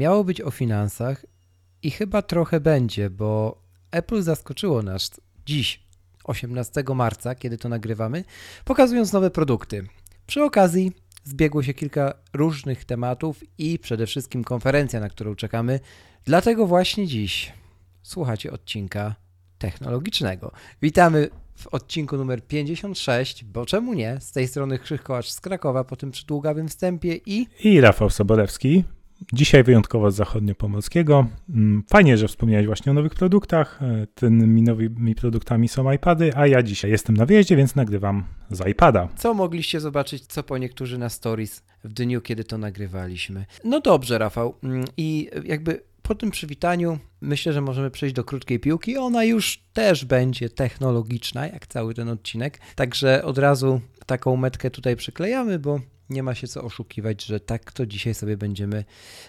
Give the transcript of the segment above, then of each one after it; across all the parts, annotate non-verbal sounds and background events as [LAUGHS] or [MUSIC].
Miało być o finansach i chyba trochę będzie, bo Apple zaskoczyło nas dziś, 18 marca, kiedy to nagrywamy, pokazując nowe produkty. Przy okazji zbiegło się kilka różnych tematów i przede wszystkim konferencja, na którą czekamy. Dlatego właśnie dziś słuchacie odcinka technologicznego. Witamy w odcinku numer 56, bo czemu nie? Z tej strony Krzysztof Kołacz z Krakowa po tym przydługawym wstępie i I Rafał Sobolewski. Dzisiaj wyjątkowo z zachodniopomorskiego. Mm, Fajnie, że wspomniałeś właśnie o nowych produktach. E, Tymi nowymi produktami są iPady, a ja dzisiaj jestem na wyjeździe, więc nagrywam z iPada. Co mogliście zobaczyć, co po niektórzy na stories w dniu, kiedy to nagrywaliśmy? No dobrze, Rafał. Mm, I jakby po tym przywitaniu myślę, że możemy przejść do krótkiej piłki. Ona już też będzie technologiczna, jak cały ten odcinek. Także od razu taką metkę tutaj przyklejamy, bo nie ma się co oszukiwać, że tak to dzisiaj sobie będziemy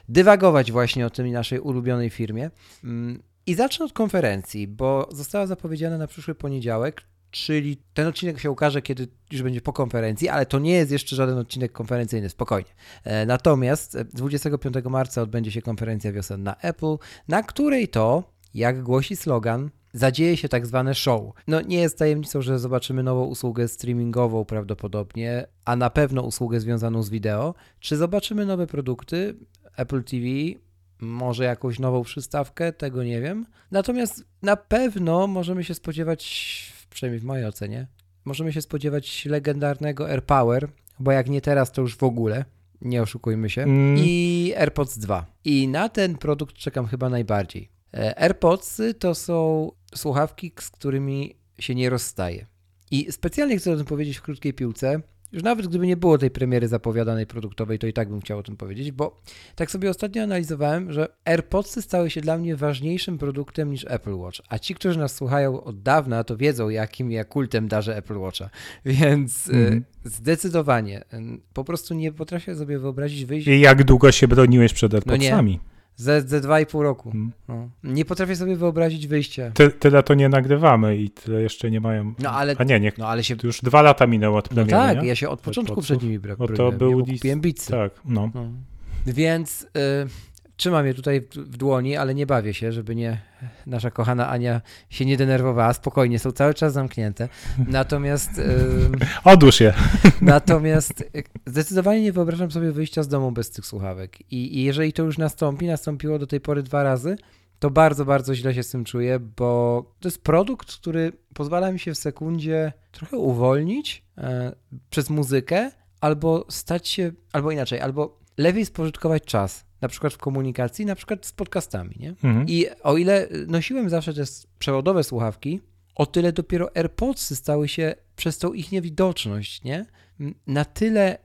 dywagować właśnie o tym naszej ulubionej firmie. Mm, I zacznę od konferencji, bo została zapowiedziana na przyszły poniedziałek, czyli ten odcinek się ukaże, kiedy już będzie po konferencji, ale to nie jest jeszcze żaden odcinek konferencyjny, spokojnie. E, Natomiast e, 25 marca odbędzie się konferencja wiosenna Apple, na której to, jak głosi slogan, zadzieje się tak zwane show. No nie jest tajemnicą, że zobaczymy nową usługę streamingową prawdopodobnie, a na pewno usługę związaną z wideo. Czy zobaczymy nowe produkty Apple TV? Może jakąś nową przystawkę, tego nie wiem. Natomiast na pewno możemy się spodziewać, przynajmniej w mojej ocenie, możemy się spodziewać legendarnego AirPower, bo jak nie teraz, to już w ogóle. Nie oszukujmy się. Mm. I AirPods 2. I na ten produkt czekam chyba najbardziej. E, AirPods to są słuchawki, z którymi się nie rozstaje. I specjalnie chcę o tym powiedzieć w krótkiej piłce. Już nawet gdyby nie było tej premiery zapowiadanej produktowej, to i tak bym chciał o tym powiedzieć, bo tak sobie ostatnio analizowałem, że AirPodsy stały się dla mnie ważniejszym produktem niż Apple Watch. A ci, którzy nas słuchają od dawna, to wiedzą, jakim ja kultem darzę Apple Watcha. Więc Mhm. zdecydowanie e, po prostu nie potrafię sobie wyobrazić wyjść I jak długo się broniłeś przed No AirPodsami? Ze, ze dwa i pół roku. Mm. No. Nie potrafię sobie wyobrazić wyjścia. Ty, tyle to nie nagrywamy i tyle jeszcze nie mają. No ale, A nie, nie. no, ale się. Już dwa lata minęło od No premiery, tak, nie? ja się od początku przed nimi bra- Bo to był kupiłem Beatsy. Tak, no. No. Więc y, trzymam je tutaj w, dłoni, ale nie bawię się, żeby nie nasza kochana Ania się nie denerwowała. Spokojnie, są cały czas zamknięte. Natomiast y, [LAUGHS] Odłóż je. [LAUGHS] Natomiast y, zdecydowanie nie wyobrażam sobie wyjścia z domu bez tych słuchawek. I, I jeżeli to już nastąpi, nastąpiło do tej pory dwa razy, to bardzo, bardzo źle się z tym czuję, bo to jest produkt, który pozwala mi się w sekundzie trochę uwolnić e, przez muzykę, albo stać się, albo inaczej, albo lepiej spożytkować czas, na przykład w komunikacji, na przykład z podcastami, nie? Mhm. I o ile nosiłem zawsze te przewodowe słuchawki, o tyle dopiero AirPodsy stały się przez tą ich niewidoczność, nie? Na tyle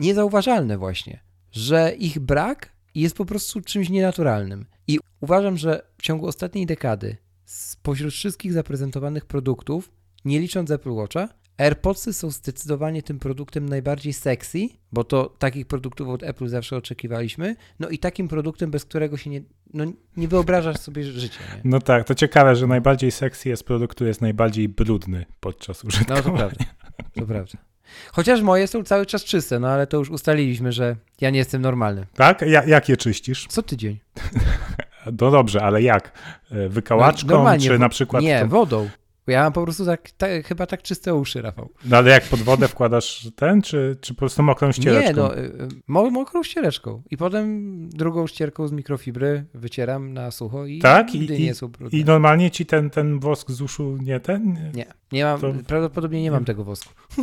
niezauważalne właśnie, że ich brak jest po prostu czymś nienaturalnym. I uważam, że w ciągu ostatniej dekady spośród wszystkich zaprezentowanych produktów, nie licząc Apple Watcha, AirPodsy są zdecydowanie tym produktem najbardziej sexy, bo to takich produktów od Apple zawsze oczekiwaliśmy, no i takim produktem, bez którego się nie, no, nie wyobrażasz sobie życia. Nie? No tak, to ciekawe, że najbardziej sexy jest produkt, który jest najbardziej brudny podczas No użytkowania. to prawda, to prawda. Chociaż moje są cały czas czyste, no ale to już ustaliliśmy, że ja nie jestem normalny. Tak? Ja, jak je czyścisz? Co tydzień. [LAUGHS] No dobrze, ale jak? E, Wykałaczką, No, czy na przykład... Nie, to- wodą. Ja mam po prostu tak, tak, chyba tak czyste uszy, Rafał. No ale jak pod wodę wkładasz ten, czy, czy po prostu mokrą ściereczką? Nie, no, y, y, mo- mokrą ściereczką. I potem drugą ścierką z mikrofibry wycieram na sucho i Tak? Nigdy i- nie są brudne. I normalnie ci ten, ten wosk z uszu nie ten? Nie, nie mam, To- prawdopodobnie nie mam tego wosku. [LAUGHS]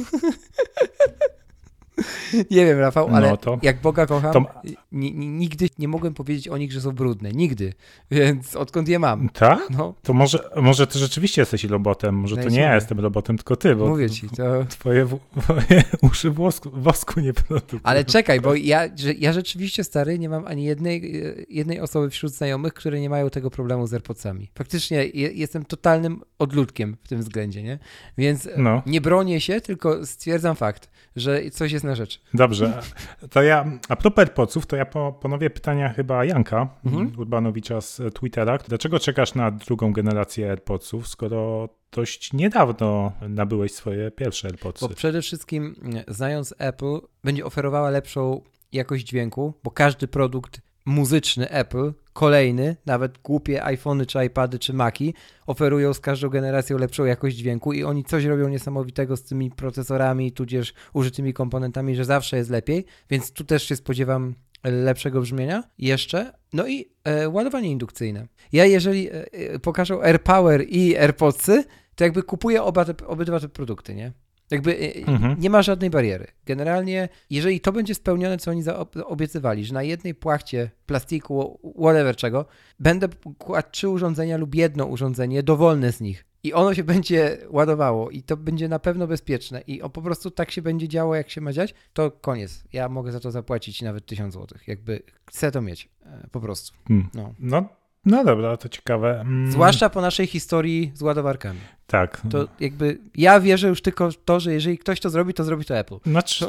[LAUGHS] nie wiem, Rafał, ale No to- jak Boga kocham, to- ni- ni- nigdy nie mogłem powiedzieć o nich, że są brudne. Nigdy. [LAUGHS] Więc odkąd je mam? Tak? No, To może, może ty rzeczywiście jesteś robotem, może to nie Najzwyczajniej. ja jestem robotem, tylko ty, bo mówię ci, to... twoje, twoje [LAUGHS] uszy wosku, wosku nie produkują. Ale czekaj, bo ja, że, ja rzeczywiście, stary, nie mam ani jednej, e, jednej osoby wśród znajomych, które nie mają tego problemu z AirPodsami. Faktycznie je, jestem totalnym odludkiem w tym względzie, nie? Więc No. nie bronię się, tylko stwierdzam fakt, że coś jest na rzecz. Dobrze, to ja, a propos AirPodsów, to ja po, ponowię pytania chyba Janka Mhm. Urbanowicza z Twittera. Dlaczego czekasz na drugą generację AirPodsów, skoro dość niedawno nabyłeś swoje pierwsze AirPodsy? Bo przede wszystkim, mm, znając Apple, będzie oferowała lepszą jakość dźwięku, bo każdy produkt muzyczny Apple, kolejny, nawet głupie iPhony, czy iPady, czy Maci, oferują z każdą generacją lepszą jakość dźwięku i oni coś robią niesamowitego z tymi procesorami, tudzież użytymi komponentami, że zawsze jest lepiej, więc tu też się spodziewam lepszego brzmienia jeszcze. No i e, ładowanie indukcyjne. Ja jeżeli e, e, pokażą AirPower i AirPodsy, to jakby kupuję oba te, obydwa te produkty, nie? Jakby e, Mhm. nie ma żadnej bariery. Generalnie, jeżeli to będzie spełnione, co oni zaobiecywali, że na jednej płachcie plastiku, whatever czego, będę kładł trzy urządzenia lub jedno urządzenie dowolne z nich. I ono się [LAUGHS] będzie ładowało i to będzie na pewno bezpieczne i o po prostu tak się będzie działo, jak się ma dziać, to koniec. Ja mogę za to zapłacić nawet 1000 zł. Jakby chcę to mieć. E, Po prostu. Hmm. No. No, no dobra, to ciekawe. Mm, Zwłaszcza po naszej historii z ładowarkami. Tak. To jakby ja wierzę już tylko w to, że jeżeli ktoś to zrobi, to zrobi to Apple. Znaczy,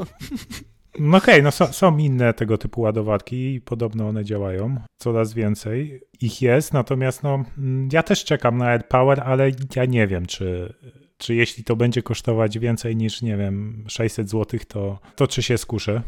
no okej, no są, są inne tego typu ładowarki i podobno one działają. Coraz więcej ich jest, natomiast no, mm, ja też czekam na AirPower, ale ja nie wiem, czy, czy jeśli to będzie kosztować więcej niż, nie wiem, 600 zł, to, to czy się skuszę.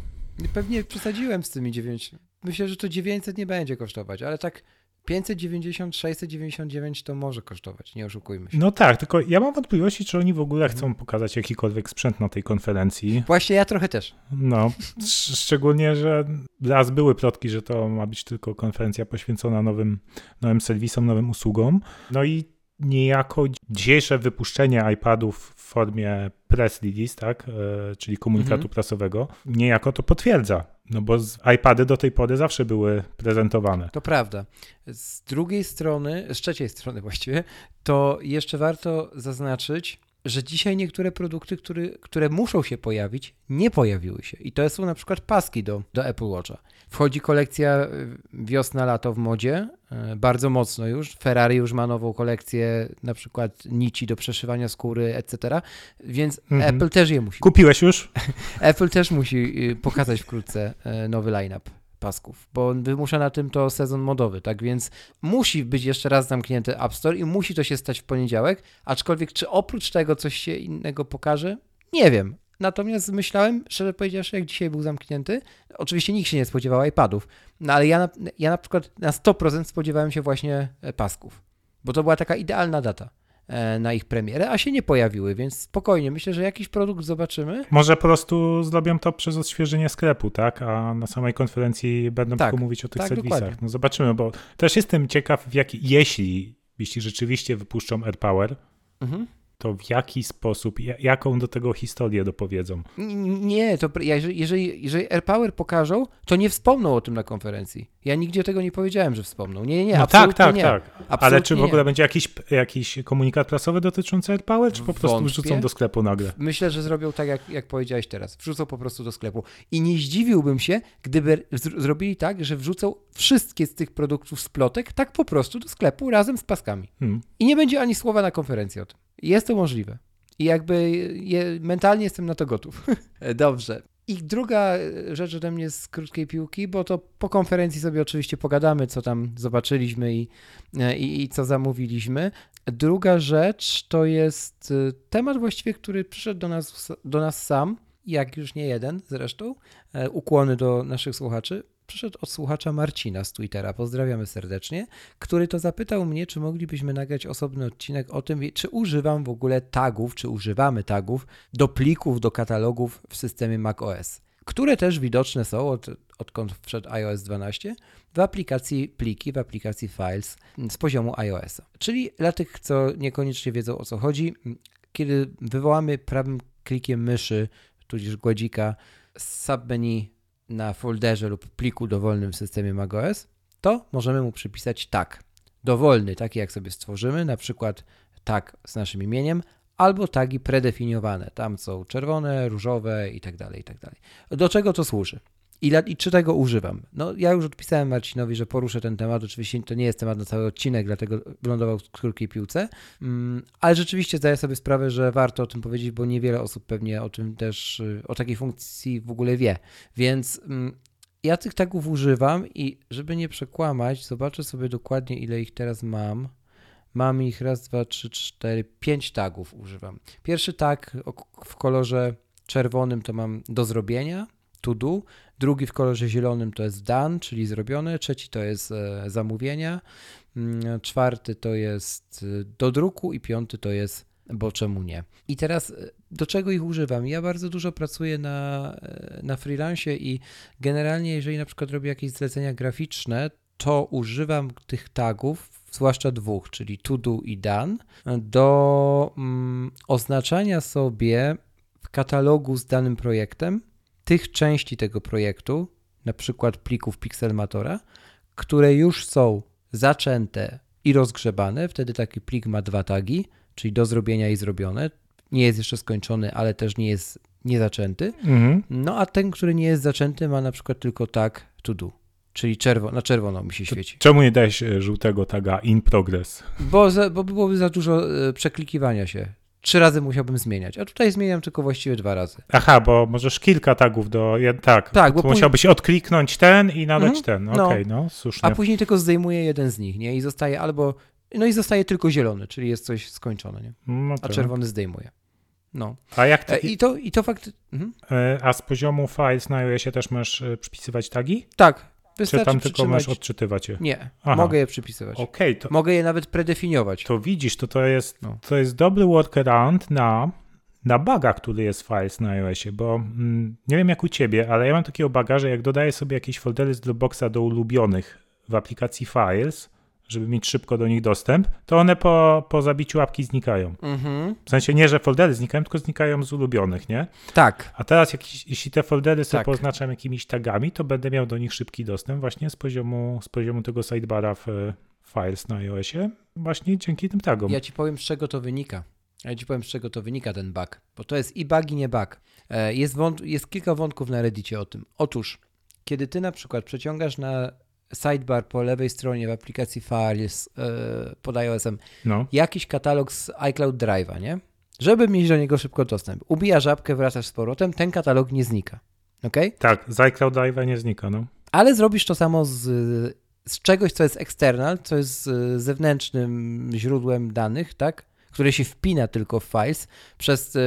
Pewnie przesadziłem z tymi 9. Myślę, że to 900 nie będzie kosztować, ale tak 590, 699 to może kosztować, nie oszukujmy się. No tak, tylko ja mam wątpliwości, czy oni w ogóle chcą pokazać jakikolwiek sprzęt na tej konferencji. Właśnie ja trochę też. No, sz- szczególnie, że raz były plotki, że to ma być tylko konferencja poświęcona nowym, nowym serwisom, nowym usługom. No i niejako dzisiejsze wypuszczenie iPadów w formie press release, tak, e, czyli komunikatu Mhm. prasowego, niejako to potwierdza. No bo iPady do tej pory zawsze były prezentowane. To prawda. Z drugiej strony, z trzeciej strony właściwie, to jeszcze warto zaznaczyć, że dzisiaj niektóre produkty, który, które muszą się pojawić, nie pojawiły się. I to są na przykład paski do, do Apple Watcha. Wchodzi kolekcja y, wiosna-lato w modzie, y, bardzo mocno już. Ferrari już ma nową kolekcję, na przykład nici do przeszywania skóry, etc. Więc Mhm. Apple też je musi. Kupiłeś już? [LAUGHS] Apple też musi y, pokazać wkrótce nowy line-up pasków, bo on wymusza na tym to sezon modowy, tak więc musi być jeszcze raz zamknięty App Store i musi to się stać w poniedziałek, aczkolwiek czy oprócz tego coś się innego pokaże? Nie wiem. Natomiast myślałem, szczerze powiedziawszy, jak dzisiaj był zamknięty, oczywiście nikt się nie spodziewał iPadów, no ale ja na, ja na przykład na 100% spodziewałem się właśnie e, pasków, bo to była taka idealna data e, na ich premierę, a się nie pojawiły, więc spokojnie, myślę, że jakiś produkt zobaczymy. Może po prostu zrobią to przez odświeżenie sklepu, tak? A na samej konferencji będą Tak, tylko mówić o tych tak, serwisach. dokładnie. No zobaczymy, bo też jestem ciekaw, w jaki, jeśli, jeśli rzeczywiście wypuszczą AirPower, Mhm. To w jaki sposób, ja- jaką do tego historię dopowiedzą. Nie, to jeżeli, jeżeli, jeżeli AirPower pokażą, to nie wspomną o tym na konferencji. Ja nigdzie tego nie powiedziałem, że wspomną. Nie, nie, nie, no tak, tak, nie. tak. Ale Absolutnie czy w nie. ogóle będzie jakiś, jakiś komunikat prasowy dotyczący AirPower, czy po prostu Wątpię. wrzucą do sklepu nagle? Myślę, że zrobią tak, jak, jak powiedziałeś teraz. Wrzucą po prostu do sklepu. I nie zdziwiłbym się, gdyby zr- zrobili tak, że wrzucą wszystkie z tych produktów z plotek tak po prostu do sklepu razem z paskami. Hmm. I nie będzie ani słowa na konferencji o tym. Jest to możliwe. I jakby je, mentalnie jestem na to gotów. [LAUGHS] Dobrze. I druga rzecz ode mnie z krótkiej piłki, bo to po konferencji sobie oczywiście pogadamy, co tam zobaczyliśmy i, i, i co zamówiliśmy. Druga rzecz to jest y, temat właściwie, który przyszedł do nas, do nas sam, jak już nie jeden zresztą. E, Ukłony do naszych słuchaczy. Przyszedł od słuchacza Marcina z Twittera, pozdrawiamy serdecznie, który to zapytał mnie, czy moglibyśmy nagrać osobny odcinek o tym, czy używam w ogóle tagów, czy używamy tagów do plików, do katalogów w systemie macOS, które też widoczne są od, odkąd wszedł iOS 12 w aplikacji pliki, w aplikacji files z poziomu iOS-a. Czyli dla tych, co niekoniecznie wiedzą o co chodzi, kiedy wywołamy prawym klikiem myszy, tudzież gładzika submenu na folderze lub pliku dowolnym w systemie macOS, to możemy mu przypisać tag. Dowolny, taki jak sobie stworzymy, na przykład tag z naszym imieniem, albo tagi predefiniowane. Tam są czerwone, różowe i tak dalej, i tak. Do czego to służy? I, I czy tego używam? No, ja już odpisałem Marcinowi, że poruszę ten temat. Oczywiście to nie jest temat na cały odcinek, dlatego wylądował w krótkiej piłce. Mm, ale rzeczywiście zdaję sobie sprawę, że warto o tym powiedzieć, bo niewiele osób pewnie o tym też, y, o takiej funkcji w ogóle wie. Więc mm, ja tych tagów używam i żeby nie przekłamać, zobaczę sobie dokładnie, ile ich teraz mam. Mam ich raz, dwa, trzy, cztery, pięć tagów używam. Pierwszy tag w kolorze czerwonym to mam do zrobienia, to do. Drugi w kolorze zielonym to jest done, czyli zrobione. Trzeci to jest e, zamówienia. Mm, czwarty to jest e, do druku i piąty to jest bo czemu nie. I teraz e, do czego ich używam? Ja bardzo dużo pracuję na, na freelance i generalnie jeżeli na przykład robię jakieś zlecenia graficzne, to używam tych tagów, zwłaszcza dwóch, czyli to do i done, do mm, oznaczania sobie w katalogu z danym projektem tych części tego projektu, na przykład plików Pixelmatora, które już są zaczęte i rozgrzebane, wtedy taki plik ma dwa tagi, czyli do zrobienia i zrobione. Nie jest jeszcze skończony, ale też nie jest niezaczęty. Mhm. No a ten, który nie jest zaczęty, ma na przykład tylko tag to do. Czyli czerwo, na czerwono mi się świeci. Czemu nie dałeś e, żółtego taga in progress? Bo, za, bo byłoby za dużo e, przeklikiwania się trzy razy musiałbym zmieniać, a tutaj zmieniam tylko właściwie dwa razy. Aha, bo możesz kilka tagów do. Tak, tak bo musiałbyś odkliknąć ten i nadać mhm. ten. No. Okej, okay, no. no, słusznie. A później tylko zdejmuję jeden z nich, nie? I zostaje albo. No i zostaje tylko zielony, czyli jest coś skończone, nie? No a czerwony zdejmuję. No. A jak ty... E, I to, i to fakt. Mhm. E, a z poziomu files na iOSie też możesz e, przypisywać tagi? Tak, Wystarczy Czy tam tylko możesz odczytywać je? Nie, Aha. mogę je przypisywać. Okay, to... Mogę je nawet predefiniować. To widzisz, to, to, jest, no. to jest dobry workaround na, na baga, który jest files na iOSie, bo mm, nie wiem jak u ciebie, ale ja mam takiego baga, że jak dodaję sobie jakieś foldery z Dropboxa do ulubionych w aplikacji Files, żeby mieć szybko do nich dostęp, to one po, po zabiciu łapki znikają. Mhm. W sensie nie, że foldery znikają, tylko znikają z ulubionych, nie? Tak. A teraz jak, jeśli te foldery sobie tak. poznaczam jakimiś tagami, to będę miał do nich szybki dostęp właśnie z poziomu, z poziomu tego sidebara w Files na iOSie, właśnie dzięki tym tagom. Ja ci powiem, z czego to wynika. Ja ci powiem, z czego to wynika ten bug, bo to jest i bug, i nie bug. E, jest, wąt- jest kilka wątków na Reddicie o tym. Otóż, kiedy ty na przykład przeciągasz na sidebar po lewej stronie w aplikacji Files yy, pod iOS-em no. jakiś katalog z iCloud Drive'a, nie? Żeby mieć do niego szybko dostęp. Ubija żabkę, wracasz z powrotem, ten katalog nie znika. ok? Tak, z iCloud Drive'a nie znika, no. Ale zrobisz to samo z, z czegoś, co jest external, co jest zewnętrznym źródłem danych, tak? Które się wpina tylko w files przez yy,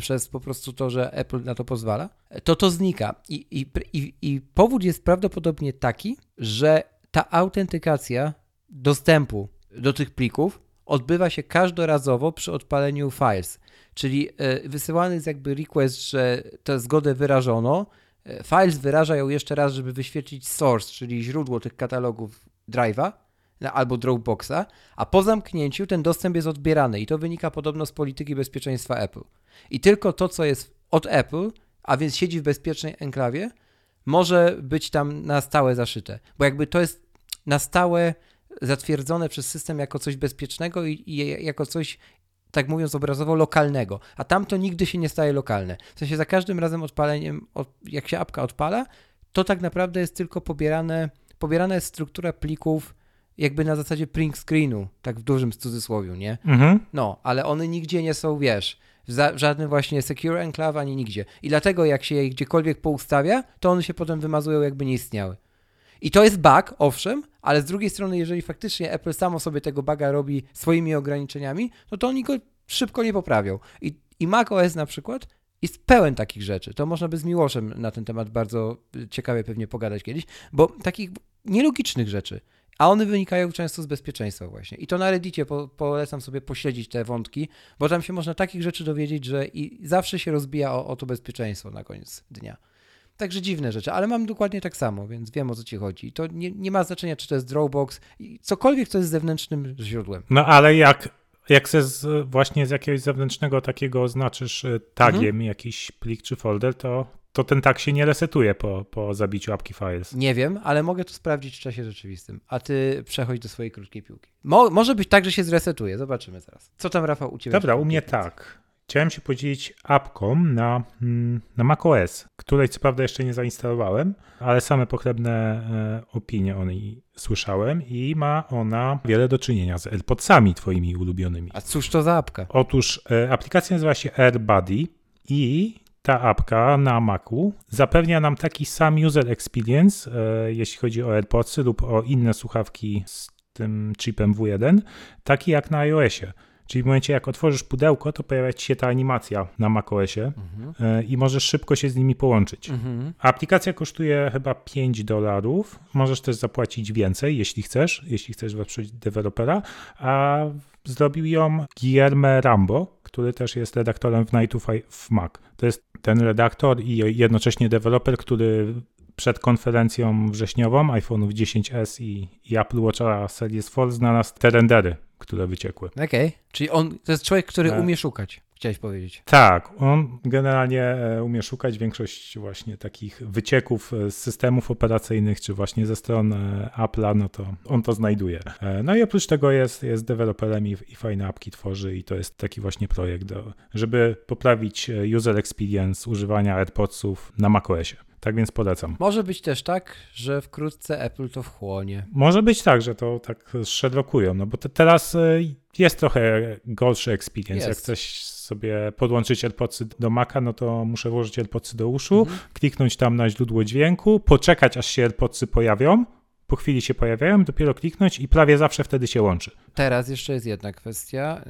przez po prostu to, że Apple na to pozwala, to to znika. I, i, i, i powód jest prawdopodobnie taki, że ta autentykacja dostępu do tych plików odbywa się każdorazowo przy odpaleniu files. Czyli e, wysyłany jest jakby request, że tę zgodę wyrażono. E, files wyraża ją jeszcze raz, żeby wyświetlić source, czyli źródło tych katalogów drive'a albo Dropboxa, a po zamknięciu ten dostęp jest odbierany i to wynika podobno z polityki bezpieczeństwa Apple. I tylko to, co jest od Apple, a więc siedzi w bezpiecznej enklawie, może być tam na stałe zaszyte. Bo jakby to jest na stałe zatwierdzone przez system jako coś bezpiecznego i, i jako coś, tak mówiąc obrazowo, lokalnego. A tam to nigdy się nie staje lokalne. W sensie za każdym razem odpaleniem, jak się apka odpala, to tak naprawdę jest tylko pobierane, pobierana jest struktura plików jakby na zasadzie print screenu, tak w dużym cudzysłowie, nie? Mhm. No, ale one nigdzie nie są, wiesz, w, za, w żadnym właśnie secure enclave ani nigdzie. I dlatego jak się je gdziekolwiek poustawia, to one się potem wymazują jakby nie istniały. I to jest bug, owszem, ale z drugiej strony, jeżeli faktycznie Apple samo sobie tego buga robi swoimi ograniczeniami, no to oni go szybko nie poprawią. I, i macOS na przykład jest pełen takich rzeczy. To można by z Miłoszem na ten temat bardzo ciekawie pewnie pogadać kiedyś, bo takich nielogicznych rzeczy a one wynikają często z bezpieczeństwa właśnie. I to na Reddicie po, polecam sobie pośledzić te wątki, bo tam się można takich rzeczy dowiedzieć, że i zawsze się rozbija o, o to bezpieczeństwo na koniec dnia. Także dziwne rzeczy, ale mam dokładnie tak samo, więc wiem o co ci chodzi. I to nie, nie ma znaczenia, czy to jest Dropbox, cokolwiek, co jest zewnętrznym źródłem. No ale jak, jak se z, właśnie z jakiegoś zewnętrznego takiego oznaczysz e, tagiem mhm. jakiś plik czy folder, to to ten tak się nie resetuje po, po zabiciu apki Files. Nie wiem, ale mogę to sprawdzić w czasie rzeczywistym. A ty przechodź do swojej krótkiej piłki. Mo może być tak, że się zresetuje. Zobaczymy zaraz. Co tam, Rafał, u ciebie? Dobra, u mnie tak. Chciałem się podzielić apką na, mm, na macOS, której co prawda jeszcze nie zainstalowałem, ale same pochlebne e, opinie o niej słyszałem i ma ona wiele do czynienia z AirPodsami twoimi ulubionymi. A cóż to za apka? Otóż e, aplikacja nazywa się AirBuddy i ta apka na Macu zapewnia nam taki sam user experience, e, jeśli chodzi o AirPodsy lub o inne słuchawki z tym chipem W1, taki jak na iOSie. Czyli w momencie, jak otworzysz pudełko, to pojawia ci się ta animacja na macOSie mhm. i możesz szybko się z nimi połączyć. Mhm. Aplikacja kosztuje chyba 5 dolarów. Możesz też zapłacić więcej, jeśli chcesz, jeśli chcesz wesprzeć dewelopera. A zrobił ją Guillermo Rambo, który też jest redaktorem w Night w Mac. To jest ten redaktor i jednocześnie deweloper, który przed konferencją wrześniową iPhone'ów 10s i, i Apple Watcha Series 4 znalazł te rendery, które wyciekły. Okej, okay. czyli on to jest człowiek, który e... umie szukać, chciałeś powiedzieć. Tak, on generalnie e, umie szukać większość właśnie takich wycieków e, z systemów operacyjnych, czy właśnie ze strony Apple'a, no to on to znajduje. E, no i oprócz tego jest, jest deweloperem i, i fajne apki tworzy i to jest taki właśnie projekt, do, żeby poprawić user experience używania AirPodsów na macOSie. Tak więc polecam. Może być też tak, że wkrótce Apple to wchłonie. Może być tak, że to tak shedlockują, no bo te, teraz e, jest trochę gorszy experience. Jest. Jak chcesz sobie podłączyć AirPodsy do Maca, no to muszę włożyć AirPodsy do uszu, mhm. kliknąć tam na źródło dźwięku, poczekać aż się AirPodsy pojawią, po chwili się pojawiają, dopiero kliknąć i prawie zawsze wtedy się łączy. Teraz jeszcze jest jedna kwestia.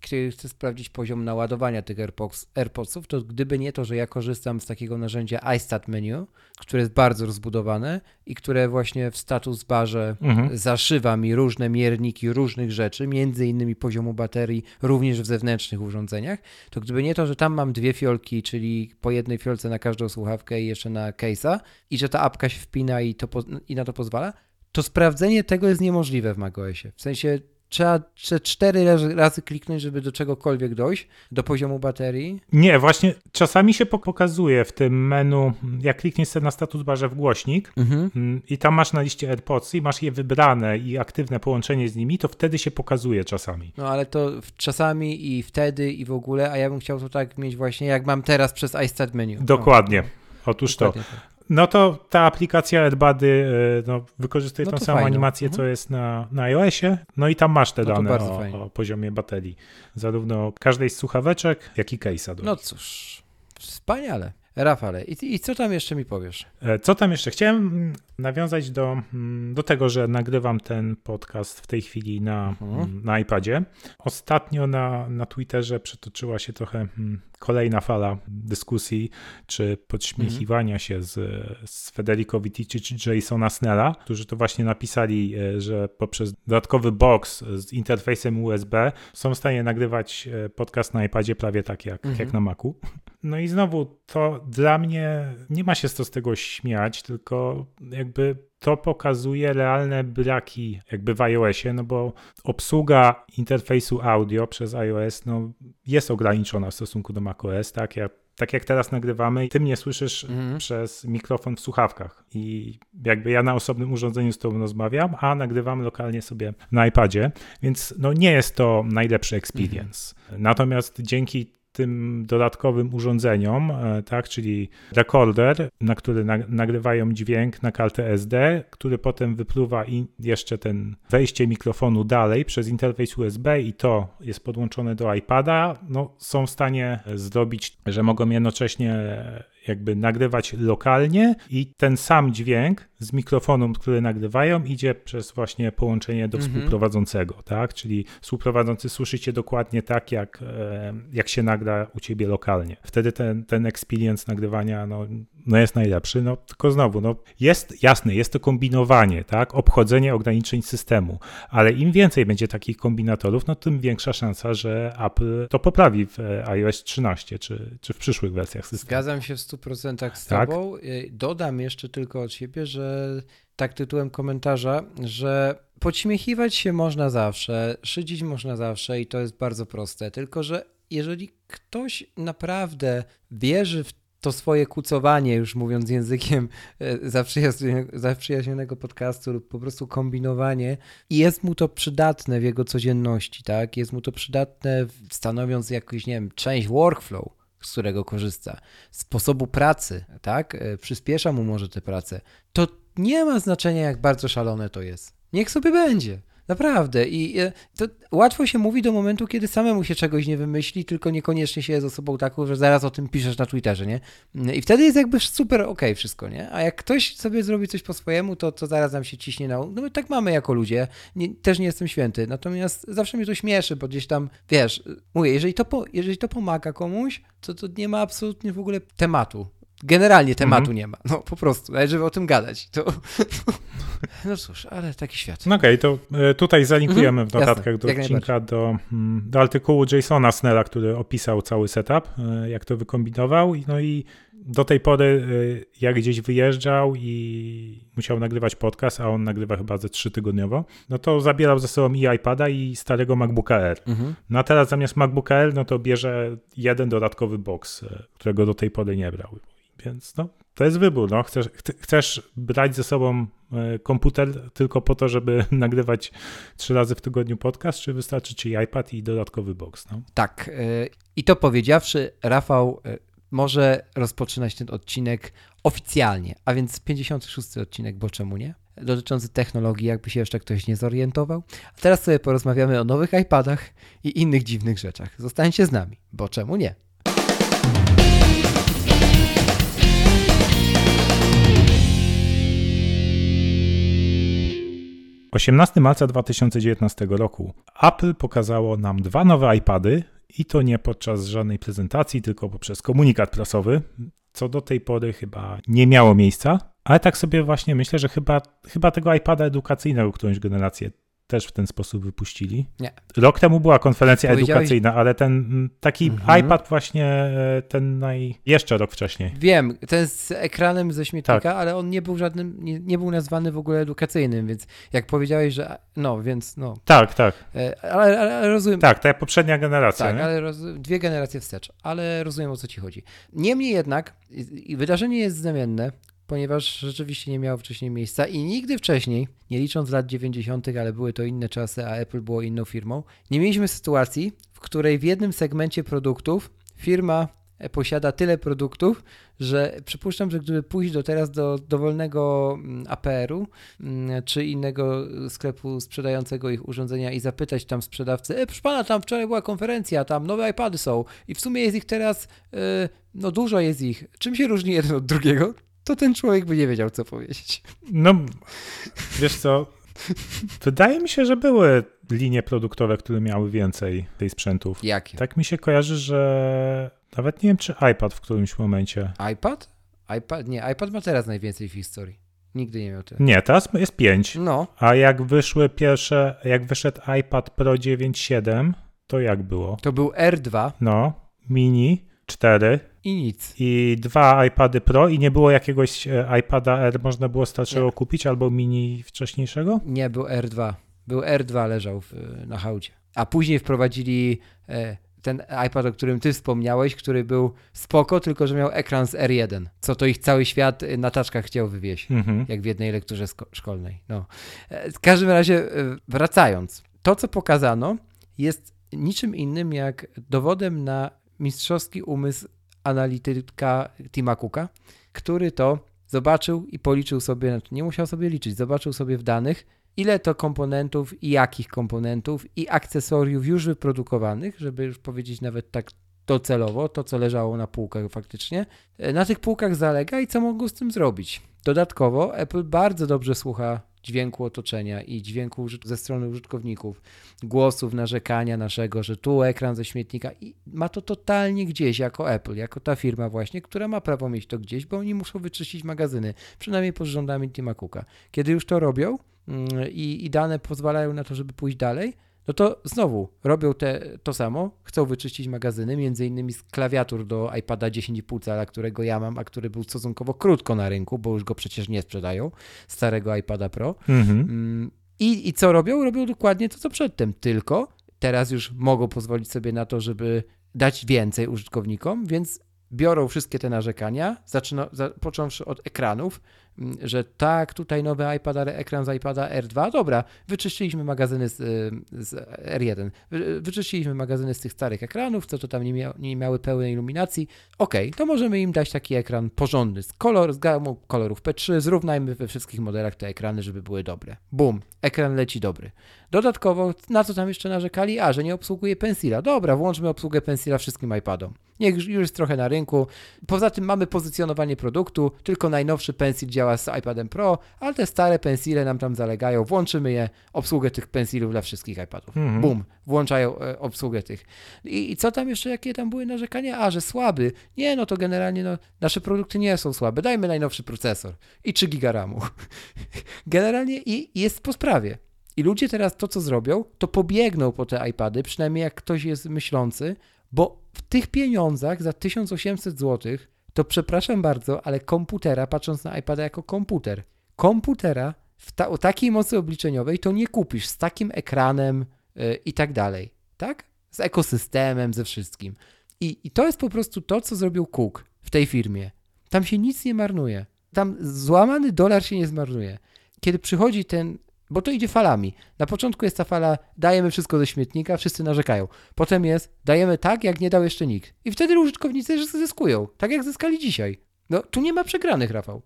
Kiedy chcę sprawdzić poziom naładowania tych AirPods, AirPodsów, to gdyby nie to, że ja korzystam z takiego narzędzia iStat Menu, które jest bardzo rozbudowane i które właśnie w status barze mhm. zaszywa mi różne mierniki różnych rzeczy, między innymi poziomu baterii, również w zewnętrznych urządzeniach, to gdyby nie to, że tam mam dwie fiolki, czyli po jednej fiolce na każdą słuchawkę i jeszcze na case'a i że ta apka się wpina i, to, i na to pozwala, to sprawdzenie tego jest niemożliwe w macOSie. W sensie trzeba cztery razy kliknąć, żeby do czegokolwiek dojść, do poziomu baterii? Nie, właśnie czasami się pokazuje w tym menu, jak klikniesz sobie na status barze w głośnik mhm. Mm, i tam masz na liście AirPods i masz je wybrane i aktywne połączenie z nimi, to wtedy się pokazuje czasami. No ale to czasami i wtedy i w ogóle, a ja bym chciał to tak mieć właśnie, jak mam teraz przez iStat menu. Dokładnie. Otóż Dokładnie to. No to ta aplikacja AdBuddy no, wykorzystuje no tą samą fajnie. animację, mhm. co jest na, na iOSie, no i tam masz te no dane o, o, poziomie baterii, zarówno każdej z słuchaweczek, jak i case'a. No cóż, wspaniale. Rafale, i, i co tam jeszcze mi powiesz? E, co tam jeszcze? Chciałem mm, nawiązać do, mm, do tego, że nagrywam ten podcast w tej chwili na, mhm. Mm, na iPadzie. Ostatnio na, na Twitterze przetoczyła się trochę kolejna fala dyskusji czy podśmiechiwania mhm. się z, z Federico Vitici czy Jasona Snella, którzy to właśnie napisali, e, że poprzez dodatkowy box z interfejsem USB są w stanie nagrywać e, podcast na iPadzie prawie tak jak, mhm. jak na Macu. No i znowu to dla mnie nie ma się z tego śmiać, tylko jakby to pokazuje realne braki jakby w iOSie, no bo obsługa interfejsu audio przez iOS no, jest ograniczona w stosunku do macOS, tak? Jak, tak jak teraz nagrywamy, ty mnie słyszysz mhm. przez mikrofon w słuchawkach i jakby ja na osobnym urządzeniu z tobą rozmawiam, a nagrywam lokalnie sobie na iPadzie, więc no nie jest to najlepszy experience. Mhm. Natomiast dzięki tym dodatkowym urządzeniom, e, tak, czyli rekorder, na który nagrywają dźwięk na kartę SD, który potem wypluwa jeszcze ten wejście mikrofonu dalej przez interfejs USB i to jest podłączone do iPada, no, są w stanie zrobić, że mogą jednocześnie jakby nagrywać lokalnie i ten sam dźwięk z mikrofonu, który nagrywają, idzie przez właśnie połączenie do mhm. współprowadzącego, tak? Czyli współprowadzący słyszycie dokładnie tak, jak, e, jak się nagra u ciebie lokalnie. Wtedy ten, ten experience nagrywania no, no jest najlepszy, no tylko znowu, no jest jasne, jest to kombinowanie, tak? Obchodzenie ograniczeń systemu, ale im więcej będzie takich kombinatorów, no tym większa szansa, że Apple to poprawi w e, iOS 13 czy, czy w przyszłych wersjach systemu. Zgadzam się w 100% z tak? Tobą. Y, dodam jeszcze tylko od siebie, że tak tytułem komentarza, że podśmiechiwać się można zawsze, szydzić można zawsze i to jest bardzo proste, tylko że jeżeli ktoś naprawdę wierzy w to swoje kucowanie, już mówiąc językiem e, zaprzyjaźnionego, zaprzyjaźnionego podcastu lub po prostu kombinowanie i jest mu to przydatne w jego codzienności, tak? Jest mu to przydatne stanowiąc jakąś, nie wiem, część workflow, z którego korzysta, sposobu pracy, tak? E, przyspiesza mu może tę pracę. To nie ma znaczenia, jak bardzo szalone to jest. Niech sobie będzie. Naprawdę. I e, to łatwo się mówi do momentu, kiedy samemu się czegoś nie wymyśli, tylko niekoniecznie się jest osobą taką, że zaraz o tym piszesz na Twitterze, nie? I wtedy jest jakby super okej okay wszystko, nie? A jak ktoś sobie zrobi coś po swojemu, to, to zaraz nam się ciśnie na... No my tak mamy jako ludzie. Nie, też nie jestem święty. Natomiast zawsze mnie to śmieszy, bo gdzieś tam, wiesz, mówię, jeżeli to, po, jeżeli to pomaga komuś, to to nie ma absolutnie w ogóle tematu. Generalnie tematu mm -hmm. nie ma. No po prostu, ale żeby o tym gadać, to... [LAUGHS] No cóż, ale taki świat. No okej, okay, to e, tutaj zalinkujemy mm -hmm. w notatkach Jasne, do odcinka do, mm, do artykułu Jasona Snella, który opisał cały setup, e, jak to wykombinował. No i do tej pory, e, jak gdzieś wyjeżdżał i musiał nagrywać podcast, a on nagrywa chyba ze trzy tygodniowo, no to zabierał ze sobą i iPada i starego MacBooka Air. Mhm. No a teraz zamiast MacBooka Air, no to bierze jeden dodatkowy box, którego do tej pory nie brał. Więc no, to jest wybór. No. Chcesz, chcesz brać ze sobą e, komputer tylko po to, żeby [LAUGHS] nagrywać trzy razy w tygodniu podcast, czy wystarczy ci iPad i dodatkowy box? No? Tak. E, I to powiedziawszy, Rafał e, może rozpoczynać ten odcinek oficjalnie, a więc 56 odcinek, bo czemu nie? Dotyczący technologii, jakby się jeszcze ktoś nie zorientował. A teraz sobie porozmawiamy o nowych iPadach i innych dziwnych rzeczach. Zostańcie z nami, bo czemu nie? 18 marca 2019 roku Apple pokazało nam dwa nowe iPady i to nie podczas żadnej prezentacji, tylko poprzez komunikat prasowy, co do tej pory chyba nie miało miejsca. Ale tak sobie właśnie myślę, że chyba, chyba tego iPada edukacyjnego którąś generację też w ten sposób wypuścili. Nie. Rok temu była konferencja edukacyjna, ale ten mm, taki mhm. iPad właśnie, e, ten naj... jeszcze rok wcześniej. Wiem, ten z ekranem ze śmietnika, tak. ale on nie był żadnym, nie, nie, był nazwany w ogóle edukacyjnym, więc jak powiedziałeś, że no, więc no. Tak, tak. E, ale, ale, ale rozumiem. Tak, ta poprzednia generacja. Tak, nie? ale roz... dwie generacje wstecz, ale rozumiem o co ci chodzi. Niemniej jednak wydarzenie jest znamienne, ponieważ rzeczywiście nie miało wcześniej miejsca i nigdy wcześniej, nie licząc lat 90., ale były to inne czasy, a Apple było inną firmą, nie mieliśmy sytuacji, w której w jednym segmencie produktów firma posiada tyle produktów, że przypuszczam, że gdyby pójść do teraz do dowolnego mm, APR-u mm, czy innego sklepu sprzedającego ich urządzenia i zapytać tam sprzedawcę, e, proszę pana, tam wczoraj była konferencja, tam nowe iPady są i w sumie jest ich teraz, e, no dużo jest ich. Czym się różni jeden od drugiego? To ten człowiek by nie wiedział, co powiedzieć. No, wiesz co, wydaje mi się, że były linie produktowe, które miały więcej tej sprzętów. Jakie? Tak mi się kojarzy, że nawet nie wiem, czy iPad w którymś momencie. iPad? iPad? Nie, iPad ma teraz najwięcej w historii. Nigdy nie miał tyle. Nie, teraz jest 5. No. A jak wyszły pierwsze, jak wyszedł iPad Pro 9.7, to jak było? To był R2. No, mini 4 i nic. I dwa iPady Pro i nie było jakiegoś e, iPada R, można było starszego nie. kupić albo mini wcześniejszego? Nie, był R2. Był R2, leżał w, na hałdzie. A później wprowadzili e, ten iPad, o którym ty wspomniałeś, który był spoko, tylko że miał ekran z R1, co to ich cały świat e, na taczkach chciał wywieźć, mhm. jak w jednej lekturze szkolnej. No. W każdym razie, wracając, to co pokazano jest niczym innym jak dowodem na mistrzowski umysł analityka Tima Cooka, który to zobaczył i policzył sobie, znaczy nie musiał sobie liczyć, zobaczył sobie w danych, ile to komponentów i jakich komponentów i akcesoriów już wyprodukowanych, żeby już powiedzieć nawet tak docelowo, to co leżało na półkach faktycznie, na tych półkach zalega i co mogą z tym zrobić. Dodatkowo Apple bardzo dobrze słucha dźwięku otoczenia i dźwięku ze strony użytkowników, głosów, narzekania naszego, że tu ekran ze śmietnika i ma to totalnie gdzieś jako Apple, jako ta firma właśnie, która ma prawo mieć to gdzieś, bo oni muszą wyczyścić magazyny, przynajmniej pod rządami Tima Cooka. Kiedy już to robią mm, i, i dane pozwalają na to, żeby pójść dalej, no to znowu robią te, to samo, chcą wyczyścić magazyny, między innymi z klawiatur do iPada 10,5 cala, którego ja mam, a który był stosunkowo krótko na rynku, bo już go przecież nie sprzedają, starego iPada Pro. Mhm. Mm, I, I co robią? Robią dokładnie to, co przedtem, tylko teraz już mogą pozwolić sobie na to, żeby dać więcej użytkownikom, więc biorą wszystkie te narzekania, zaczyna, za, począwszy od ekranów, że tak, tutaj nowy iPad, ale ekran z iPada R2, dobra, wyczyściliśmy magazyny z, y, z R1, wy, wyczyściliśmy magazyny z tych starych ekranów, co to tam nie, mia, nie miały pełnej iluminacji, ok, to możemy im dać taki ekran porządny, z, kolor, z gamą kolorów P3, zrównajmy we wszystkich modelach te ekrany, żeby były dobre. Bum, ekran leci dobry. Dodatkowo, na co tam jeszcze narzekali? A, że nie obsługuje pensila. Dobra, włączmy obsługę pensila wszystkim iPadom. Niech już jest trochę na rynku. Poza tym mamy pozycjonowanie produktu, tylko najnowszy pensil działa z iPadem Pro, ale te stare pensile nam tam zalegają. Włączymy je, obsługę tych pensilów dla wszystkich iPadów. Mhm. Bum, włączają e, obsługę tych. I, I, co tam jeszcze, jakie tam były narzekania? A, że słaby. Nie, no to generalnie no, nasze produkty nie są słabe. Dajmy najnowszy procesor i 3 giga RAMu. [LAUGHS] generalnie i jest po sprawie. I ludzie teraz to, co zrobią, to pobiegną po te iPady, przynajmniej jak ktoś jest myślący, bo w tych pieniądzach za 1800 zł, to przepraszam bardzo, ale komputera, patrząc na iPada jako komputer, komputera ta, o takiej mocy obliczeniowej to nie kupisz z takim ekranem yy, i tak dalej, tak? Z ekosystemem, ze wszystkim. I, I to jest po prostu to, co zrobił Cook w tej firmie. Tam się nic nie marnuje. Tam złamany dolar się nie zmarnuje. Kiedy przychodzi ten bo to idzie falami. Na początku jest ta fala, dajemy wszystko do śmietnika, wszyscy narzekają. Potem jest, dajemy tak, jak nie dał jeszcze nikt. I wtedy użytkownicy zyskują, tak jak zyskali dzisiaj. No, tu nie ma przegranych, Rafał.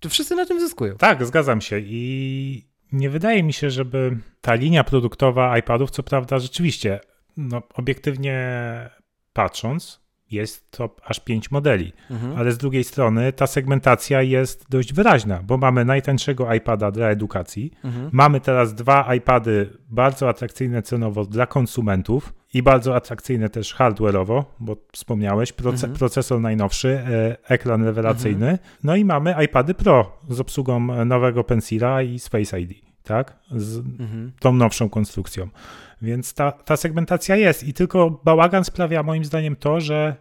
Tu wszyscy na tym zyskują. Tak, zgadzam się. I nie wydaje mi się, żeby ta linia produktowa iPadów, co prawda rzeczywiście, no, obiektywnie patrząc, jest to aż pięć modeli. Mhm. Ale z drugiej strony ta segmentacja jest dość wyraźna, bo mamy najtańszego iPada dla edukacji, mhm. mamy teraz dwa iPady bardzo atrakcyjne cenowo dla konsumentów i bardzo atrakcyjne też hardware'owo, bo wspomniałeś, proce mhm. procesor najnowszy, e, ekran rewelacyjny, mhm. no i mamy iPady Pro z obsługą nowego Pensila i Space ID, tak? Z mhm. tą nowszą konstrukcją. Więc ta, ta segmentacja jest i tylko bałagan sprawia moim zdaniem to, że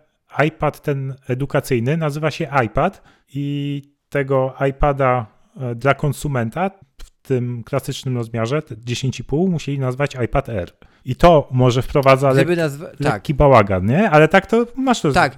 iPad ten edukacyjny nazywa się iPad i tego iPada e, dla konsumenta w tym klasycznym rozmiarze 10,5 musieli nazwać iPad Air. I to może wprowadza lek nazwa... lekki tak. bałagan, nie? Ale tak to masz to. Tak,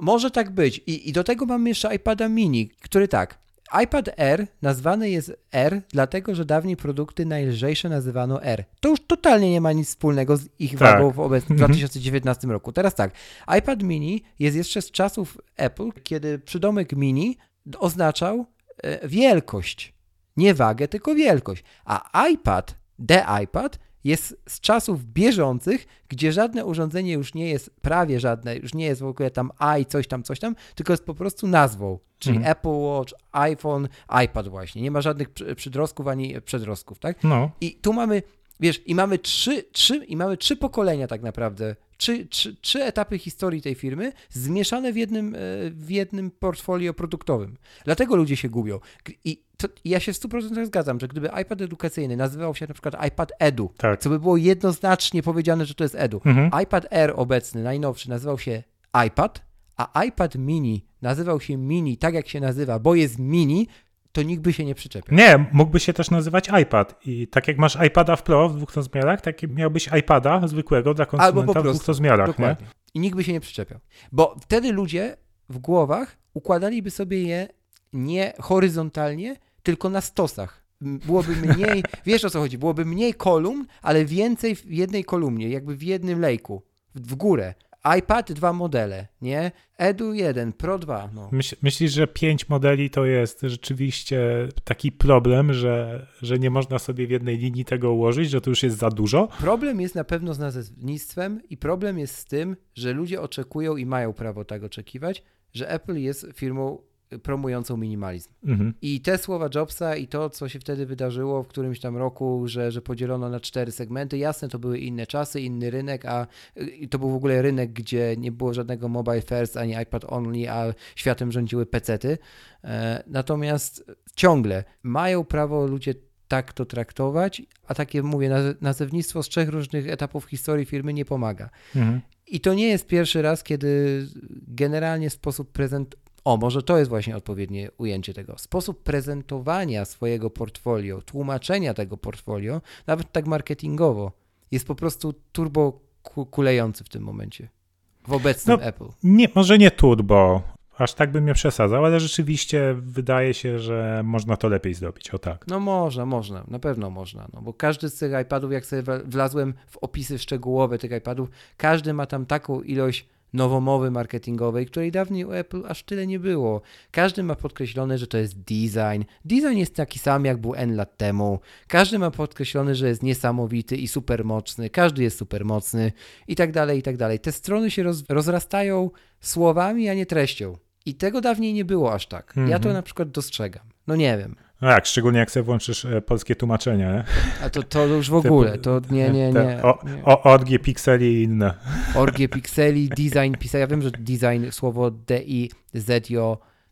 może tak być. I, I do tego mamy jeszcze iPada mini, który tak, iPad Air nazwany jest R, dlatego że dawniej produkty najlżejsze nazywano R. To już totalnie nie ma nic wspólnego z ich tak. wagą w obecnym 2019 roku. Teraz tak, iPad mini jest jeszcze z czasów Apple, kiedy przydomek mini oznaczał e, wielkość. Nie wagę, tylko wielkość. A iPad, The iPad jest z czasów bieżących, gdzie żadne urządzenie już nie jest, prawie żadne, już nie jest w ogóle tam i coś tam, coś tam, tylko jest po prostu nazwą. Czyli mhm. Apple Watch, iPhone, iPad właśnie. Nie ma żadnych przydrostków ani przedrostków, tak? No. I tu mamy, wiesz, i mamy trzy, trzy, i mamy trzy pokolenia tak naprawdę trzy, trzy, trzy etapy historii tej firmy zmieszane w jednym, e, w jednym portfolio produktowym. Dlatego ludzie się gubią. I to, ja się w 100% zgadzam, że gdyby iPad edukacyjny nazywał się na przykład iPad Edu, tak. co by było jednoznacznie powiedziane, że to jest Edu. Mhm. iPad Air obecny, najnowszy, nazywał się iPad, a iPad mini nazywał się mini tak jak się nazywa, bo jest mini, to nikt by się nie przyczepił. Nie, mógłby się też nazywać iPad. I tak jak masz iPada w Pro w dwóch rozmiarach, tak miałbyś iPada zwykłego dla konsumenta w dwóch rozmiarach. Dokładnie. Nie? I nikt by się nie przyczepiał. Bo wtedy ludzie w głowach układaliby sobie je nie horyzontalnie, tylko na stosach. Byłoby mniej, [LAUGHS] wiesz o co chodzi, byłoby mniej kolumn, ale więcej w jednej kolumnie, jakby w jednym lejku, w górę iPad dwa modele, nie? Edu 1, Pro 2. No. Myśl, myślisz, że pięć modeli to jest rzeczywiście taki problem, że, że nie można sobie w jednej linii tego ułożyć, że to już jest za dużo? Problem jest na pewno z nazewnictwem i problem jest z tym, że ludzie oczekują i mają prawo tak oczekiwać, że Apple jest firmą promującą minimalizm. Mhm. I te słowa Jobsa i to, co się wtedy wydarzyło w którymś tam roku, że, że podzielono na cztery segmenty, jasne, to były inne czasy, inny rynek, a to był w ogóle rynek, gdzie nie było żadnego mobile first ani iPad only, a światem rządziły pecety. E, natomiast ciągle mają prawo ludzie tak to traktować, a takie, mówię, nazewnictwo z trzech różnych etapów historii firmy nie pomaga. Mhm. I to nie jest pierwszy raz, kiedy generalnie sposób prezent o, może to jest właśnie odpowiednie ujęcie tego. Sposób prezentowania swojego portfolio, tłumaczenia tego portfolio, nawet tak marketingowo, jest po prostu turbo kulejący w tym momencie. w obecnym No, Apple. Nie, może nie turbo, aż tak bym nie przesadzał, ale rzeczywiście wydaje się, że można to lepiej zrobić, o tak. No można, można, na pewno można, no bo każdy z tych iPadów, jak sobie wlazłem w opisy szczegółowe tych iPadów, każdy ma tam taką ilość nowomowy marketingowej, której dawniej u Apple aż tyle nie było. Każdy ma podkreślone, że to jest design. Design jest taki sam, jak był N lat temu. Każdy ma podkreślone, że jest niesamowity i super mocny. Każdy jest super mocny i tak dalej, i tak dalej. Te strony się roz, rozrastają słowami, a nie treścią. I tego dawniej nie było aż tak. Ja to Mhm. na przykład dostrzegam. No nie wiem. No tak, szczególnie jak sobie włączysz e, polskie tłumaczenie. nie? A to, to już w ogóle, to nie, nie, nie. O, o, orgie, pikseli i inne. Orgie pikseli, design pisania. Ja wiem, że design, słowo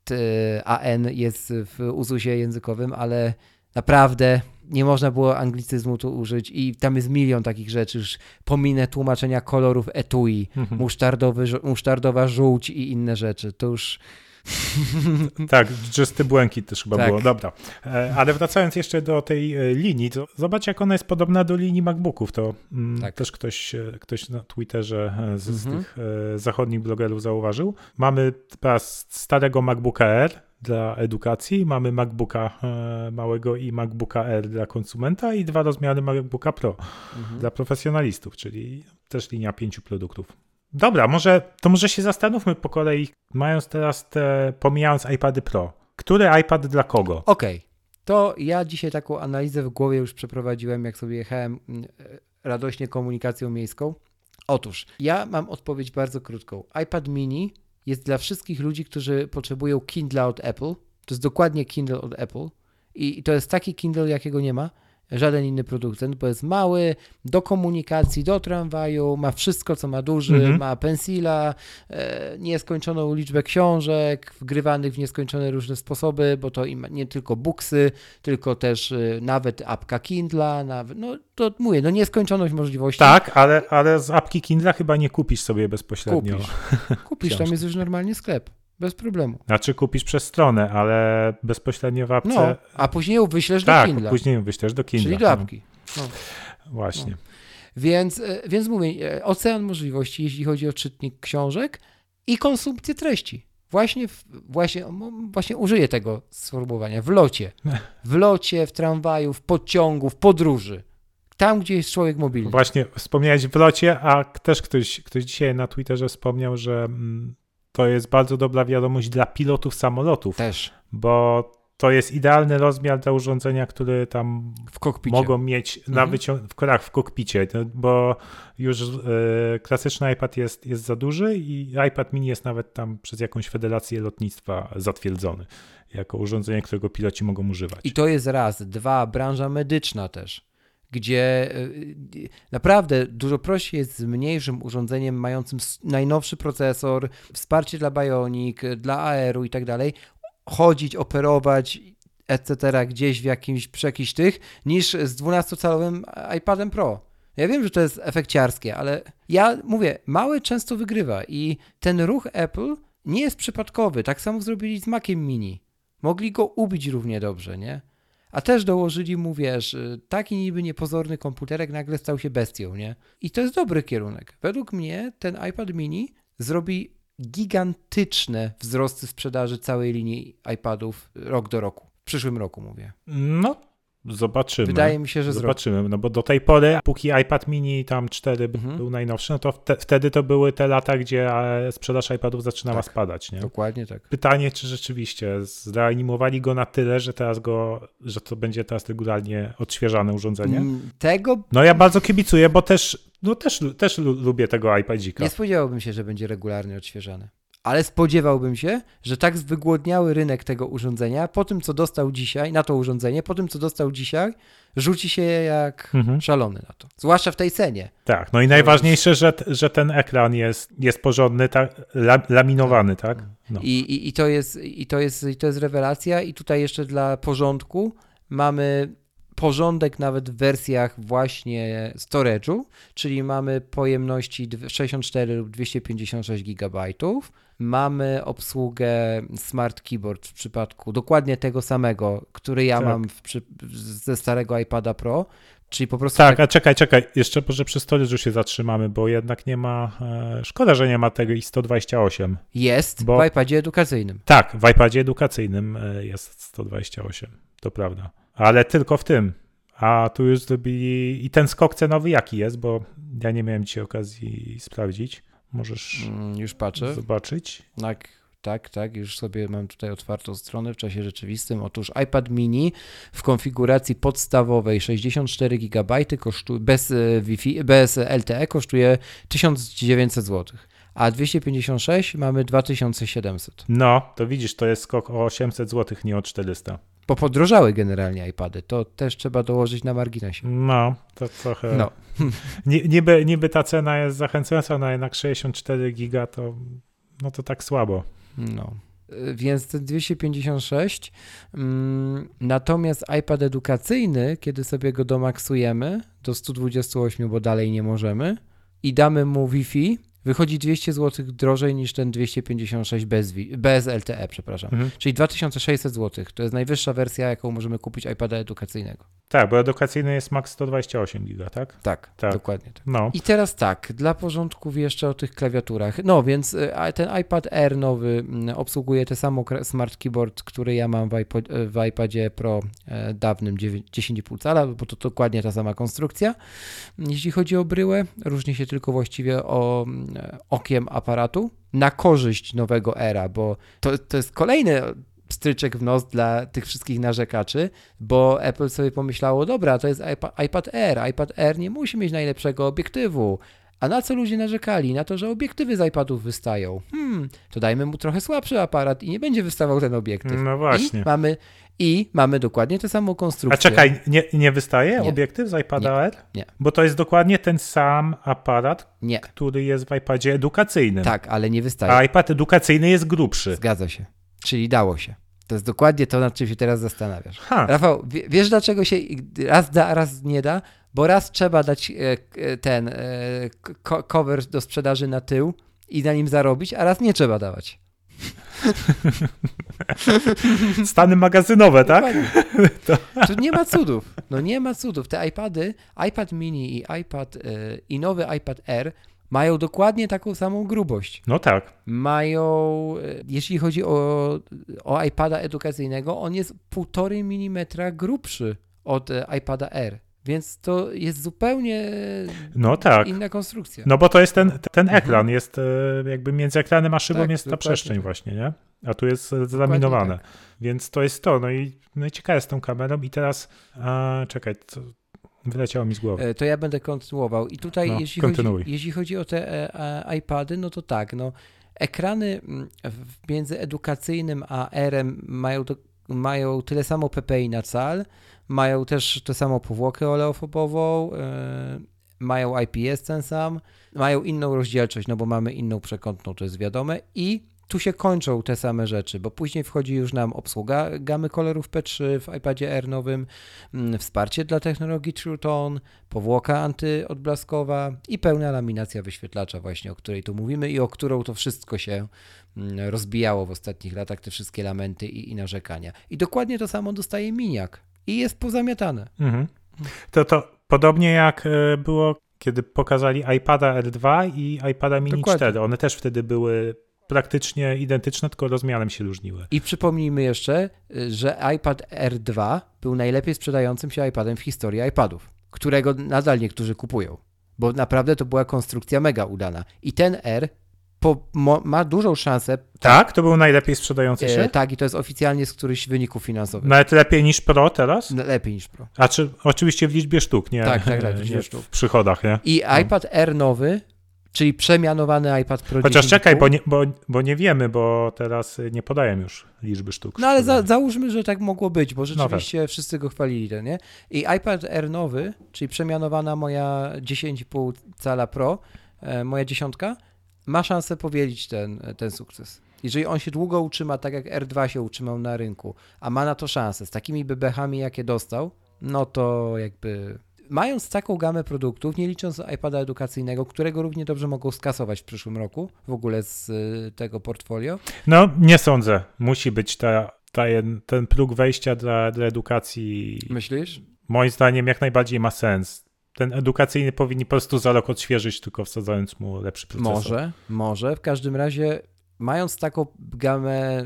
D-I-Z-J-T-A-N jest w uzusie językowym, ale naprawdę nie można było anglicyzmu tu użyć i tam jest milion takich rzeczy. Już pominę tłumaczenia kolorów etui, Mhm. musztardowy, musztardowa żółć i inne rzeczy. To już [LAUGHS] Tak, czysty błękit też chyba Tak. było. Dobra. E, Ale wracając jeszcze do tej e, linii, to zobacz, jak ona jest podobna do linii MacBooków. To mm, Tak. też ktoś, e, ktoś na Twitterze z, z Mhm. tych zachodnich blogerów zauważył. Mamy teraz starego MacBooka R dla edukacji, mamy MacBooka małego i MacBooka R dla konsumenta i dwa rozmiary MacBooka Pro Mhm. dla profesjonalistów, czyli też linia pięciu produktów. Dobra, może to może się zastanówmy po kolei, mając teraz te, pomijając iPady Pro, który iPad dla kogo? Okej, to ja dzisiaj taką analizę w głowie już przeprowadziłem, jak sobie jechałem mm, e, radośnie komunikacją miejską. Otóż, ja mam odpowiedź bardzo krótką. iPad mini jest dla wszystkich ludzi, którzy potrzebują Kindle od Apple. To jest dokładnie Kindle od Apple. I to jest taki Kindle, jakiego nie ma żaden inny producent, bo jest mały, do komunikacji, do tramwaju, ma wszystko, co ma duży, Mhm. ma pensila, e, nieskończoną liczbę książek, wgrywanych w nieskończone różne sposoby, bo to im nie tylko booksy, tylko też e, nawet apka Kindla, nawet, no to mówię, no nieskończoność możliwości. Tak, ale, ale z apki Kindle chyba nie kupisz sobie bezpośrednio. Kupisz. Kupisz, tam [LAUGHS] jest już normalnie sklep, bez problemu. Znaczy kupisz przez stronę, ale bezpośrednio w apce. No, a później ją wyślesz tak, do Kindla, później wyślesz do Kindle. czyli do apki. No, właśnie. Więc, e, więc mówię, e, ocean możliwości, jeśli chodzi o czytnik książek i konsumpcję treści. Właśnie, właśnie, właśnie użyję tego sformułowania. W locie. [LAUGHS] W locie, w tramwaju, w pociągu, w podróży. Tam, gdzie jest człowiek mobilny. Właśnie wspomniałeś w locie, a też ktoś, ktoś dzisiaj na Twitterze wspomniał, że mm, to jest bardzo dobra wiadomość dla pilotów samolotów, Też bo to jest idealny rozmiar dla urządzenia, które tam mogą mieć na Mhm. wycią- w, tak, w kokpicie, bo już e, klasyczny iPad jest, jest za duży i iPad mini jest nawet tam przez jakąś federację lotnictwa zatwierdzony jako urządzenie, którego piloci mogą używać. I to jest raz. Dwa, branża medyczna też, gdzie y, naprawdę dużo prościej jest z mniejszym urządzeniem mającym najnowszy procesor, wsparcie dla Bionic, dla AR-u i tak dalej, chodzić, operować, etc. gdzieś w jakimś, przy tych, niż z 12-calowym iPadem Pro. Ja wiem, że to jest efekciarskie, ale ja mówię, mały często wygrywa i ten ruch Apple nie jest przypadkowy. Tak samo zrobili z Maciem Mini. Mogli go ubić równie dobrze, nie? A też dołożyli mu, wiesz, y, taki niby niepozorny komputerek nagle stał się bestią, nie? I to jest dobry kierunek. Według mnie ten iPad mini zrobi gigantyczne wzrosty sprzedaży całej linii iPadów rok do roku. W przyszłym roku mówię. No, zobaczymy. Wydaje mi się, że. Zobaczymy, no bo do tej pory, póki iPad mini tam 4 Mhm. był najnowszy, no to wte, wtedy to były te lata, gdzie e, sprzedaż iPadów zaczynała Tak. spadać, nie? Dokładnie tak. Pytanie, czy rzeczywiście zreanimowali go na tyle, że teraz go, że to będzie teraz regularnie odświeżane urządzenie? Mm, Tego No ja bardzo kibicuję, bo też, no też, też lu- lubię tego iPadzika. Nie spodziewałbym się, że będzie regularnie odświeżany. Ale spodziewałbym się, że tak wygłodniały rynek tego urządzenia, po tym co dostał dzisiaj, na to urządzenie, po tym co dostał dzisiaj, rzuci się jak Mhm. szalony na to. Zwłaszcza w tej cenie. Tak, no i najważniejsze, że, że ten ekran jest, jest porządny, tak, la, laminowany, tak? No. I, i, i, to jest, i, to jest, I to jest rewelacja. I tutaj jeszcze dla porządku mamy porządek nawet w wersjach właśnie storage'u, czyli mamy pojemności 64 lub 256 GB. Mamy obsługę Smart Keyboard w przypadku dokładnie tego samego, który ja Tak. mam przy, ze starego iPada Pro, czyli po prostu Tak, a czekaj, czekaj, jeszcze może przy storage'u się zatrzymamy, bo jednak nie ma, e, szkoda, że nie ma tego i 128. jest bo- w iPadzie edukacyjnym. Tak, w iPadzie edukacyjnym e, jest 128, to prawda. Ale tylko w tym. A tu już zrobili. I ten skok cenowy jaki jest, bo ja nie miałem dzisiaj okazji sprawdzić. Możesz Mm, już patrzę. zobaczyć. Tak, tak, tak. Już sobie mam tutaj otwartą stronę w czasie rzeczywistym. Otóż iPad mini w konfiguracji podstawowej 64 GB kosztuje bez e, Wi-Fi, bez LTE kosztuje 1900 zł. A 256 mamy 2700. No, to widzisz, to jest skok o 800 zł, nie o 400. Bo podrożały generalnie iPady. To też trzeba dołożyć na marginesie. No, to trochę. No. [LAUGHS] Ni- Niby, niby ta cena jest zachęcająca, no jednak 64 giga to, no to tak słabo. No. Więc ten 256. Mm, natomiast iPad edukacyjny, kiedy sobie go domaksujemy do 128, bo dalej nie możemy, i damy mu Wi-Fi, wychodzi 200 zł drożej niż ten 256 bez, bez LTE, przepraszam. Mhm. Czyli 2600 zł. To jest najwyższa wersja, jaką możemy kupić iPada edukacyjnego. Tak, bo edukacyjny jest max 128 giga, tak? Tak, Tak. dokładnie tak. No. I teraz tak, dla porządków jeszcze o tych klawiaturach. No więc a ten iPad Air nowy mm, obsługuje te samo smart keyboard, który ja mam w, iPod, e, w iPadzie Pro e, dawnym 9 10,5 cala, bo to dokładnie ta sama konstrukcja. Jeśli chodzi o bryłę, różni się tylko właściwie o e, okiem aparatu na korzyść nowego Era, bo to, to jest kolejny stryczek w nos dla tych wszystkich narzekaczy, bo Apple sobie pomyślało, dobra, to jest iPad, iPad Air, iPad Air nie musi mieć najlepszego obiektywu. A na co ludzie narzekali? Na to, że obiektywy z iPadów wystają. Hmm, to dajmy mu trochę słabszy aparat i nie będzie wystawał ten obiektyw. No właśnie. I mamy, I mamy dokładnie tę samą konstrukcję. A czekaj, nie, nie wystaje Nie. obiektyw z iPada R? Nie. Bo to jest dokładnie ten sam aparat, Nie, który jest w iPadzie edukacyjnym. tak, ale nie wystaje. A iPad edukacyjny jest grubszy. Zgadza się. Czyli dało się. To jest dokładnie to, nad czym się teraz zastanawiasz. Ha. Rafał, wie- wiesz dlaczego się raz da, raz nie da? Bo raz trzeba dać e, e, ten e, cover do sprzedaży na tył i na nim zarobić, a raz nie trzeba dawać. [LAUGHS] Stany magazynowe, tak? Dokładnie. [LAUGHS] Tu nie ma cudów. No nie ma cudów. Te iPady, iPad mini i iPad i nowy iPad Air mają dokładnie taką samą grubość. No tak. Mają, jeśli chodzi o, o iPada edukacyjnego, on jest 1,5 mm grubszy od iPada Air. Więc to jest zupełnie No tak. inna konstrukcja. No bo to jest ten, ten ekran, jest e, jakby między ekranem a szybą Tak, jest ta przestrzeń tak. właśnie, nie? A tu jest zalaminowane. tak. Więc to jest to. No i, no i ciekawe z tą kamerą. I teraz, a, czekaj, co, wyleciało mi z głowy. E, To ja będę kontynuował. I tutaj, No, jeśli, chodzi, kontynuuj. jeśli chodzi o te e, e, iPady, no to tak, no, ekrany między edukacyjnym a R-em mają, do, mają tyle samo ppi na cal, mają też tę samą powłokę oleofobową, e, mają IPS ten sam, mają inną rozdzielczość, no bo mamy inną przekątną, to jest wiadome i tu się kończą te same rzeczy, bo później wchodzi już nam obsługa gamy kolorów P3 w iPadzie R nowym, mm, wsparcie dla technologii True Tone, powłoka antyodblaskowa i pełna laminacja wyświetlacza właśnie, o której tu mówimy i o którą to wszystko się mm, rozbijało w ostatnich latach, te wszystkie lamenty i, i narzekania. I dokładnie to samo dostaje Miniak i jest pozamiatane. Mhm. To, to podobnie jak e, było, kiedy pokazali iPada R2 i iPada Mini Dokładnie. 4. One też wtedy były praktycznie identyczne, tylko rozmiarem się różniły. I przypomnijmy jeszcze, y, że iPad R2 był najlepiej sprzedającym się iPadem w historii iPadów, którego nadal niektórzy kupują, bo naprawdę to była konstrukcja mega udana. I ten R po, mo, ma dużą szansę, Tak? To był najlepiej sprzedający się? e, tak, i to jest oficjalnie z którychś wyników finansowych. Nawet lepiej niż Pro teraz? Lepiej niż Pro. A czy oczywiście w liczbie sztuk, nie? Tak, tak, [LAUGHS] tak, w liczbie w sztuk. przychodach, nie? I iPad R nowy, czyli przemianowany iPad Pro Chociaż 10,5. czekaj, bo nie, bo, bo nie wiemy, bo teraz nie podają już liczby sztuk. No ale za, załóżmy, że tak mogło być, bo No rzeczywiście wszyscy go chwalili, ten, nie? I iPad R nowy, czyli przemianowana moja 10,5 cala Pro, e, moja dziesiątka, ma szansę powielić ten, ten sukces. Jeżeli on się długo utrzyma, tak jak R2 się utrzymał na rynku, a ma na to szansę, z takimi bebechami, jakie dostał, no to jakby mając taką gamę produktów, nie licząc iPada edukacyjnego, którego równie dobrze mogą skasować w przyszłym roku, w ogóle z y, tego portfolio. No, nie sądzę. Musi być ta, ta, ten próg wejścia dla, dla edukacji. Myślisz? Moim zdaniem jak najbardziej ma sens. Ten edukacyjny powinni po prostu za rok odświeżyć, tylko wsadzając mu lepszy procesor. Może, może. W każdym razie mając taką gamę,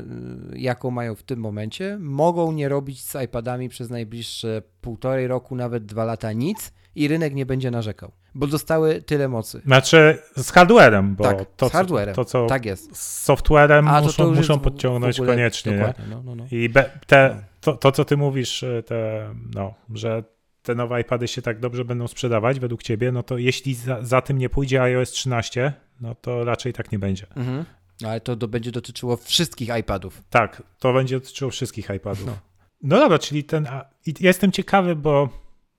y, jaką mają w tym momencie, mogą nie robić z iPadami przez najbliższe półtorej roku, nawet dwa lata nic i rynek nie będzie narzekał, bo dostały tyle mocy. Znaczy z hardwarem, bo tak, to, z hardwarem. to co tak jest. z softwarem A, to muszą, to już muszą podciągnąć koniecznie. No, no, no. I be, te, No. to, to, co ty mówisz, e, te, no, że te nowe iPady się tak dobrze będą sprzedawać według ciebie, no to jeśli za, za tym nie pójdzie iOS 13, no to raczej tak nie będzie. Mhm. Ale to do, będzie dotyczyło wszystkich iPadów. Tak, to będzie dotyczyło wszystkich iPadów. No. No, dobra, czyli ten. a- jestem ciekawy, bo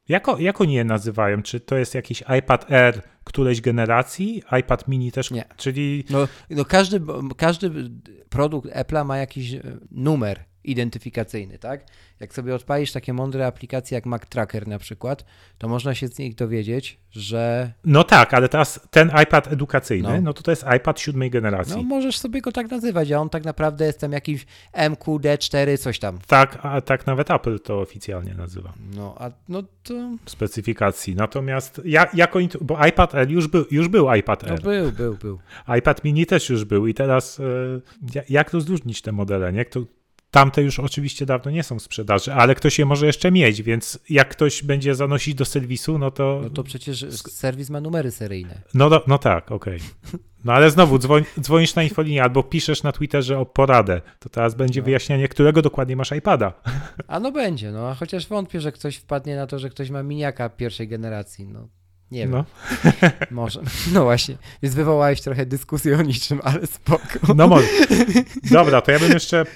jak, o- jak oni je nazywają? Czy to jest jakiś iPad Air którejś generacji? iPad mini też? Nie. Czyli. No, no każdy, każdy produkt Apple'a ma jakiś e, numer identyfikacyjny, tak? Jak sobie odpalisz takie mądre aplikacje jak Mac Tracker na przykład, to można się z nich dowiedzieć, że No tak, ale teraz ten iPad edukacyjny, no, No. to to jest iPad siódmej generacji. no możesz sobie go tak nazywać, a on tak naprawdę jest tam jakiś MQD4 coś tam. Tak, a tak nawet Apple to oficjalnie nazywa No, a no to w specyfikacji. Natomiast jak, jak oni, to- bo iPad Air już był, już był iPad no Air. był, był, był. iPad mini też już był i teraz e, ja- jak rozróżnić te modele, nie? To, tamte już oczywiście dawno nie są w sprzedaży, ale ktoś je może jeszcze mieć, więc jak ktoś będzie zanosić do serwisu, no to No to przecież serwis ma numery seryjne. no, do, no tak, okej. No ale znowu dzwoń, dzwonisz na infolinię albo piszesz na Twitterze o poradę, to teraz będzie No. wyjaśnianie, którego dokładnie masz iPada. A no będzie, no a chociaż wątpię, że ktoś wpadnie na to, że ktoś ma miniaka pierwszej generacji, no. Nie wiem, No, może. [LAUGHS] No właśnie, więc wywołałeś trochę dyskusję o niczym, ale spoko. no może. Dobra, to ja bym jeszcze e,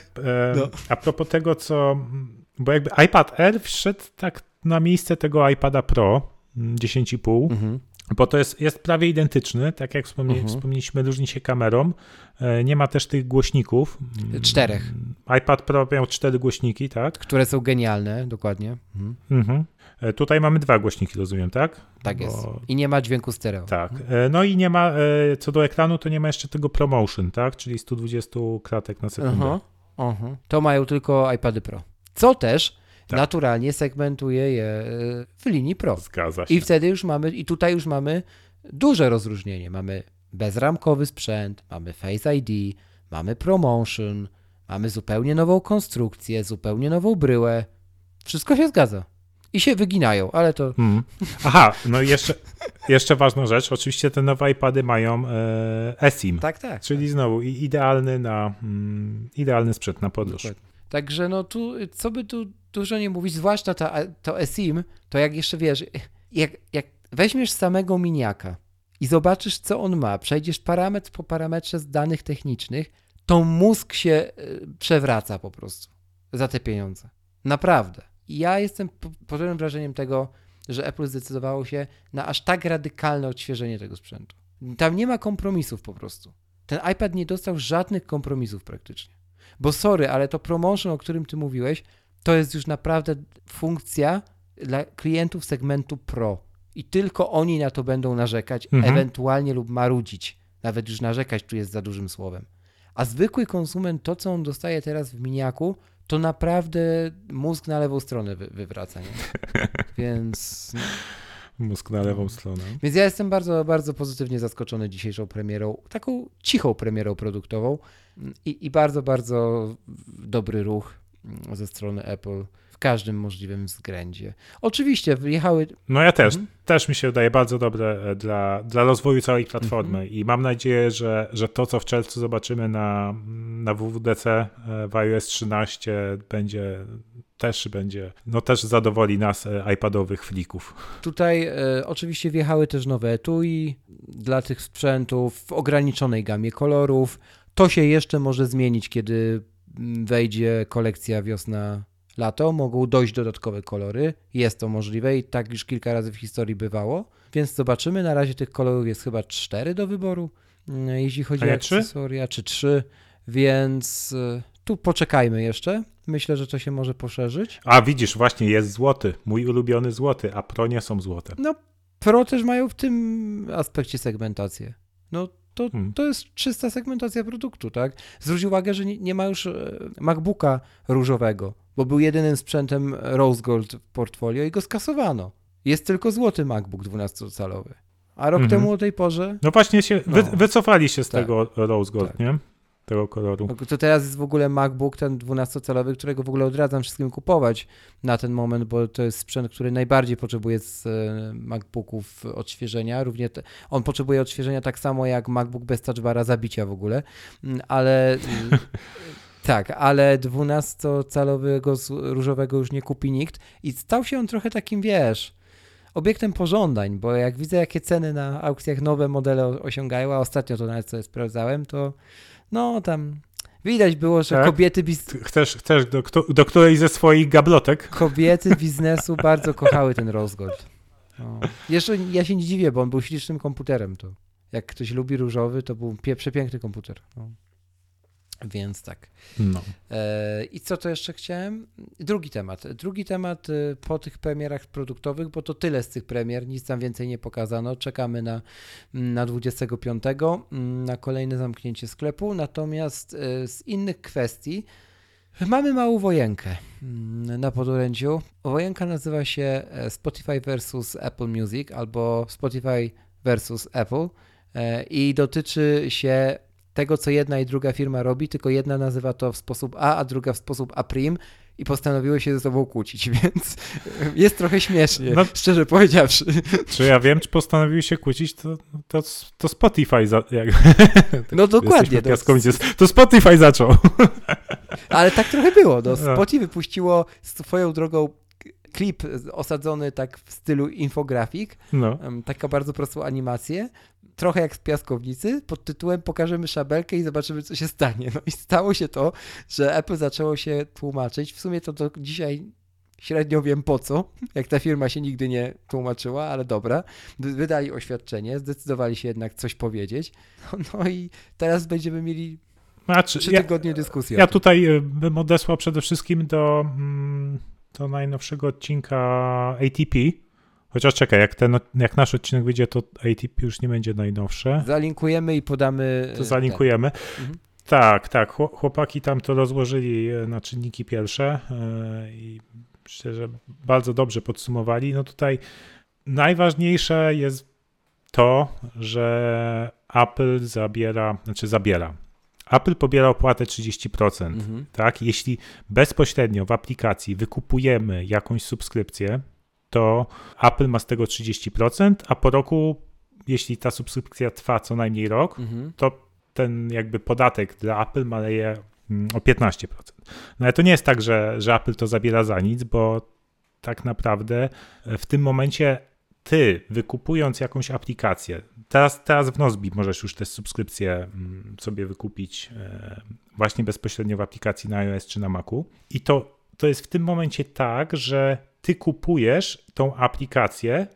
No. a propos tego, co, bo jakby iPad Air wszedł tak na miejsce tego iPada Pro mm, 10,5, Mhm. Bo to jest, jest prawie identyczny, tak jak wspomnie, Mhm. wspomnieliśmy, różni się kamerą. E, Nie ma też tych głośników. Mm, Czterech. iPad Pro miał cztery głośniki, tak? Które są genialne, dokładnie. Mhm. Mhm. E, Tutaj mamy dwa głośniki, rozumiem, tak? Tak Bo- jest. I nie ma dźwięku stereo. Tak. E, No i nie ma, e, co do ekranu, to nie ma jeszcze tego ProMotion, tak? Czyli 120 klatek na sekundę. Aha, aha. To mają tylko iPady Pro. Co też Tak. naturalnie segmentuje je w linii Pro. Zgadza się. I wtedy już mamy, i tutaj już mamy duże rozróżnienie. Mamy bezramkowy sprzęt, mamy Face ID, mamy ProMotion, mamy zupełnie nową konstrukcję, zupełnie nową bryłę. Wszystko się zgadza. I się wyginają, ale to Mm. Aha, no i jeszcze, jeszcze ważna rzecz. Oczywiście te nowe iPady mają e, eSIM, tak, tak. czyli znowu i- idealny na mm, idealny sprzęt na podróż. Dokładnie. Także no tu, co by tu dużo nie mówić, zwłaszcza ta, to eSIM, to jak jeszcze wiesz, jak, jak weźmiesz samego miniaka i zobaczysz, co on ma, przejdziesz parametr po parametrze z danych technicznych, to mózg się y, przewraca po prostu za te pieniądze. Naprawdę. I ja jestem po- pod pewnym wrażeniem tego, że Apple zdecydowało się na aż tak radykalne odświeżenie tego sprzętu. Tam nie ma kompromisów po prostu. Ten iPad nie dostał żadnych kompromisów praktycznie. Bo sorry, ale to promotion, o którym ty mówiłeś, to jest już naprawdę funkcja dla klientów segmentu Pro. I tylko oni na to będą narzekać, Mhm. ewentualnie lub marudzić. Nawet już narzekać tu jest za dużym słowem. A zwykły konsument, to co on dostaje teraz w miniaku, to naprawdę mózg na lewą stronę wy, wywraca. Nie? [LAUGHS] Więc, no. Mózg na lewą stronę. Więc ja jestem bardzo, bardzo pozytywnie zaskoczony dzisiejszą premierą, taką cichą premierą produktową i, i bardzo, bardzo dobry ruch ze strony Apple w każdym możliwym względzie. Oczywiście wjechały. No ja też. Mhm. Też mi się wydaje bardzo dobre e, dla, dla rozwoju całej platformy Mhm. i mam nadzieję, że, że to, co w czerwcu zobaczymy na, na WWDC e, w iOS 13 będzie też będzie, no też zadowoli nas e, iPadowych flików. Tutaj e, oczywiście wjechały też nowe etui dla tych sprzętów w ograniczonej gamie kolorów. To się jeszcze może zmienić, kiedy mm, wejdzie kolekcja wiosna-lato. Mogą dojść dodatkowe kolory. Jest to możliwe i tak już kilka razy w historii bywało. Więc zobaczymy. Na razie tych kolorów jest chyba cztery do wyboru, mm, jeśli chodzi o akcesoria, czy trzy. Więc e, tu poczekajmy jeszcze. Myślę, że to się może poszerzyć. A widzisz, właśnie jest złoty, mój ulubiony złoty, a Pro nie są złote. No, Pro też mają w tym aspekcie segmentację. No, to, hmm. to jest czysta segmentacja produktu, tak? Zwróć uwagę, że nie, nie ma już e, MacBooka różowego, bo był jedynym sprzętem Rose Gold w portfolio i go skasowano. Jest tylko złoty MacBook 12-calowy. A rok mhm. temu o tej porze. No właśnie się no. Wy, wycofali się z tak. tego Rose Gold, tak. nie? Tego koloru. To teraz jest w ogóle MacBook, ten 12-calowy, którego w ogóle odradzam wszystkim kupować na ten moment, bo to jest sprzęt, który najbardziej potrzebuje z e, MacBooków odświeżenia. Równie te, on potrzebuje odświeżenia tak samo jak MacBook bez touchbara zabicia w ogóle, mm, ale. [LAUGHS] Tak, ale 12-calowego różowego już nie kupi nikt i stał się on trochę takim, wiesz, obiektem pożądań, bo jak widzę, jakie ceny na aukcjach nowe modele osiągają, a ostatnio to nawet sobie sprawdzałem, to no tam widać było, że tak? kobiety... Biz... Chcesz, chcesz do, do której ze swoich gablotek? Kobiety [LAUGHS] biznesu bardzo kochały ten Rosgold. No. Jeszcze ja się nie dziwię, bo on był ślicznym komputerem. To jak ktoś lubi różowy, to był przepiękny komputer. No. Więc tak. No. E, I co to jeszcze chciałem? Drugi temat. Drugi temat e, po tych premierach produktowych, bo to tyle z tych premier, nic tam więcej nie pokazano. Czekamy na, na 25, mm, na kolejne zamknięcie sklepu. Natomiast e, z innych kwestii mamy małą wojenkę mm, na podorędziu. Wojenka nazywa się Spotify versus Apple Music albo Spotify versus Apple i dotyczy się tego, co jedna i druga firma robi, tylko jedna nazywa to w sposób A, a druga w sposób A prim i postanowiły się ze sobą kłócić, [LAUGHS] więc jest trochę śmiesznie, no, szczerze powiedziawszy. Czy ja wiem, czy postanowiły się kłócić, to, to, to Spotify za, jak, No [LAUGHS] dokładnie. To, to Spotify zaczął. [LAUGHS] Ale tak trochę było. No. no. Spotify wypuściło swoją drogą klip osadzony tak w stylu infografik, no. taka bardzo prostą animację, trochę jak z piaskownicy, pod tytułem Pokażemy szabelkę i zobaczymy, co się stanie. No i stało się to, że Apple zaczęło się tłumaczyć. W sumie to do dzisiaj średnio wiem po co, jak ta firma się nigdy nie tłumaczyła, ale dobra. Wydali oświadczenie, zdecydowali się jednak coś powiedzieć. [LAUGHS] No i teraz będziemy mieli znaczy, trzy tygodnie ja, dyskusji. Ja tutaj y, bym odesłał przede wszystkim do, mm, do najnowszego odcinka ATP, Chociaż czekaj, jak, ten, jak nasz odcinek wyjdzie, to ATP już nie będzie najnowsze. Zalinkujemy i podamy. To zalinkujemy. Mhm. Tak, tak. Chłopaki tam to rozłożyli e, na czynniki pierwsze e, i myślę, że bardzo dobrze podsumowali. No tutaj najważniejsze jest to, że Apple zabiera, znaczy zabiera. Apple pobiera opłatę 30%. Mhm. Tak? Jeśli bezpośrednio w aplikacji wykupujemy jakąś subskrypcję, to Apple ma z tego 30%, a po roku, jeśli ta subskrypcja trwa co najmniej rok, mhm. to ten jakby podatek dla Apple maleje mm, o 15%. No ale to nie jest tak, że, że Apple to zabiera za nic, bo tak naprawdę w tym momencie ty wykupując jakąś aplikację, teraz, teraz w Nozbi możesz już te subskrypcje mm, sobie wykupić e, właśnie bezpośrednio w aplikacji na iOS czy na Macu i to, to jest w tym momencie tak, że ty kupujesz tą aplikację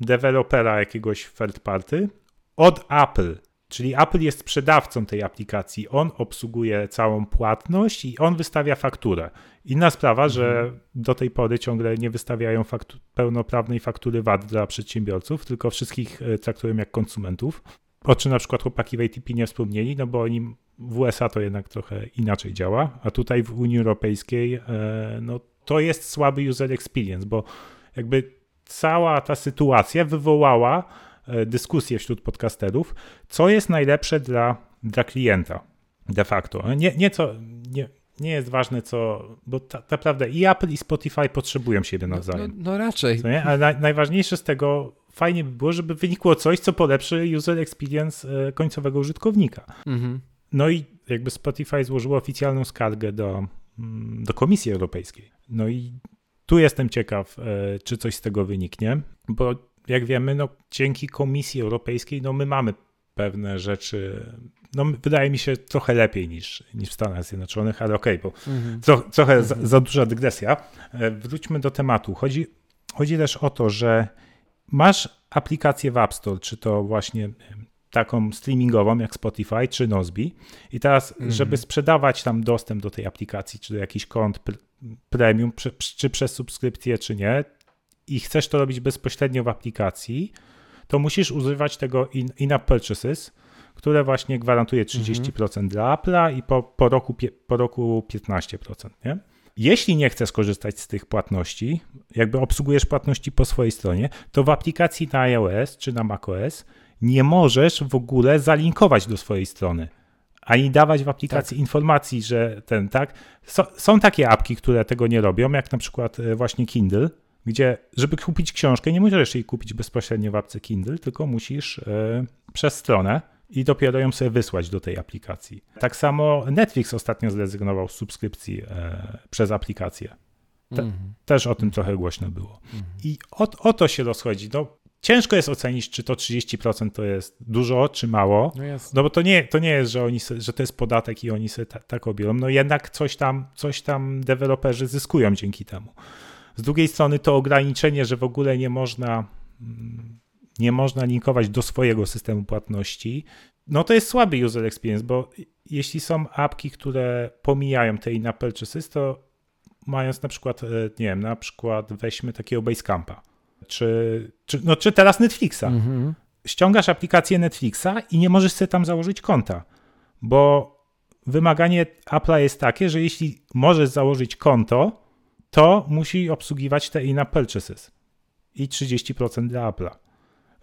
dewelopera jakiegoś third party od Apple. Czyli Apple jest sprzedawcą tej aplikacji, on obsługuje całą płatność i on wystawia fakturę. Inna sprawa, mhm. że do tej pory ciągle nie wystawiają faktu pełnoprawnej faktury VAT dla przedsiębiorców, tylko wszystkich e, traktują jak konsumentów. O czym na przykład chłopaki w ATP nie wspomnieli, no bo oni w USA to jednak trochę inaczej działa, a tutaj w Unii Europejskiej e, no, to jest słaby user experience, bo jakby cała ta sytuacja wywołała e, dyskusję wśród podcasterów, co jest najlepsze dla, dla klienta de facto. Nie, nie, co, nie, nie jest ważne, co. Bo ta, naprawdę i Apple, i Spotify potrzebują siebie no, nawzajem. No, no raczej. Nie? Ale na, najważniejsze z tego fajnie by było, żeby wynikło coś, co polepszy user experience e, końcowego użytkownika. Mhm. No i jakby Spotify złożyło oficjalną skargę do, mm, do Komisji Europejskiej. No i tu jestem ciekaw, e, czy coś z tego wyniknie, bo jak wiemy, no, dzięki Komisji Europejskiej no, my mamy pewne rzeczy, no, wydaje mi się trochę lepiej niż, niż w Stanach Zjednoczonych, ale okej, okay, bo mhm. tro, trochę mhm. za, za duża dygresja. E, wróćmy do tematu. Chodzi, chodzi też o to, że masz aplikację w App Store, czy to właśnie taką streamingową jak Spotify czy Nozbi. I teraz, mhm. żeby sprzedawać tam dostęp do tej aplikacji, czy do jakichś kont premium, czy przez subskrypcję, czy nie, i chcesz to robić bezpośrednio w aplikacji, to musisz używać tego in-app purchases, które właśnie gwarantuje 30% mhm. dla Apple'a i po, po, roku, po roku 15%. Nie? Jeśli nie chcesz korzystać z tych płatności, jakby obsługujesz płatności po swojej stronie, to w aplikacji na iOS czy na macOS nie możesz w ogóle zalinkować do swojej strony, ani dawać w aplikacji tak. informacji, że ten, tak. są takie apki, które tego nie robią, jak na przykład e, właśnie Kindle, gdzie, żeby kupić książkę, nie możesz jej kupić bezpośrednio w apce Kindle, tylko musisz y, przez stronę i dopiero ją sobie wysłać do tej aplikacji. Tak samo Netflix ostatnio zrezygnował z subskrypcji y, przez aplikację. Te, mm -hmm. Też o tym trochę głośno było. Mm -hmm. I o, o, to się rozchodzi. No, ciężko jest ocenić, czy to 30% to jest dużo, czy mało. No, no bo to nie, to nie jest, że, oni że to jest podatek i oni sobie ta, tak obiorą. No jednak coś tam, coś tam deweloperzy zyskują dzięki temu. Z drugiej strony to ograniczenie, że w ogóle nie można, mm, nie można linkować do swojego systemu płatności, no to jest słaby user experience, bo jeśli są apki, które pomijają te in purchases, to mając na przykład, e, nie wiem, na przykład weźmy takiego Basecampa, czy, czy, no, czy teraz Netflixa. Mhm. Ściągasz aplikację Netflixa i nie możesz sobie tam założyć konta, bo wymaganie Apple'a jest takie, że jeśli możesz założyć konto, to musi obsługiwać te in-app purchases i 30% dla Apple'a.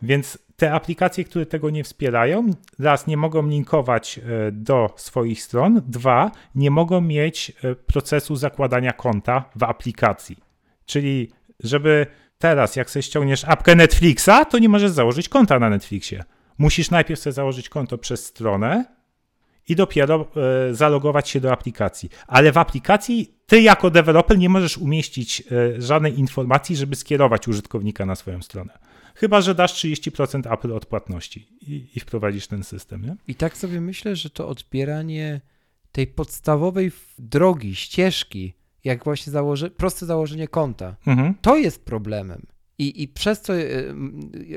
Więc te aplikacje, które tego nie wspierają, raz nie mogą linkować e, do swoich stron, dwa nie mogą mieć e, procesu zakładania konta w aplikacji. Czyli żeby teraz, jak sobie ściągniesz apkę Netflixa, to nie możesz założyć konta na Netflixie. Musisz najpierw sobie założyć konto przez stronę, i dopiero e, zalogować się do aplikacji. Ale w aplikacji ty jako deweloper nie możesz umieścić e, żadnej informacji, żeby skierować użytkownika na swoją stronę. Chyba, że dasz 30% Apple odpłatności i, i wprowadzisz ten system. Nie? I tak sobie myślę, że to odbieranie tej podstawowej drogi, ścieżki, jak właśnie założy, proste założenie konta, mhm. to jest problemem. I, I przez co e,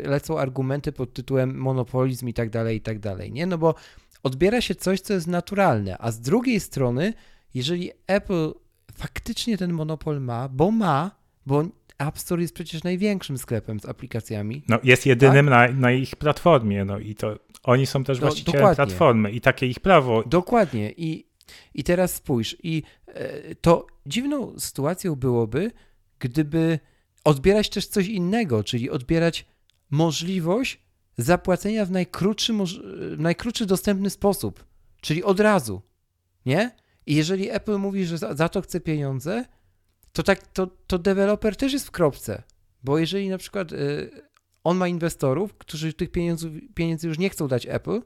lecą argumenty pod tytułem monopolizm i tak dalej, i tak dalej, nie? No bo odbiera się coś, co jest naturalne, a z drugiej strony, jeżeli Apple faktycznie ten monopol ma, bo ma, bo App Store jest przecież największym sklepem z aplikacjami. No, jest jedynym tak? na, na, ich platformie, no i to oni są też no, właścicielem dokładnie. platformy i takie ich prawo. Dokładnie. I, i teraz spójrz, i e, to dziwną sytuacją byłoby, gdyby odbierać też coś innego, czyli odbierać możliwość zapłacenia w najkrótszy, w najkrótszy dostępny sposób, czyli od razu, nie? I jeżeli Apple mówi, że za, to chce pieniądze, to tak, to, to deweloper też jest w kropce, bo jeżeli na przykład y, on ma inwestorów, którzy tych pieniędzy, pieniędzy już nie chcą dać Apple,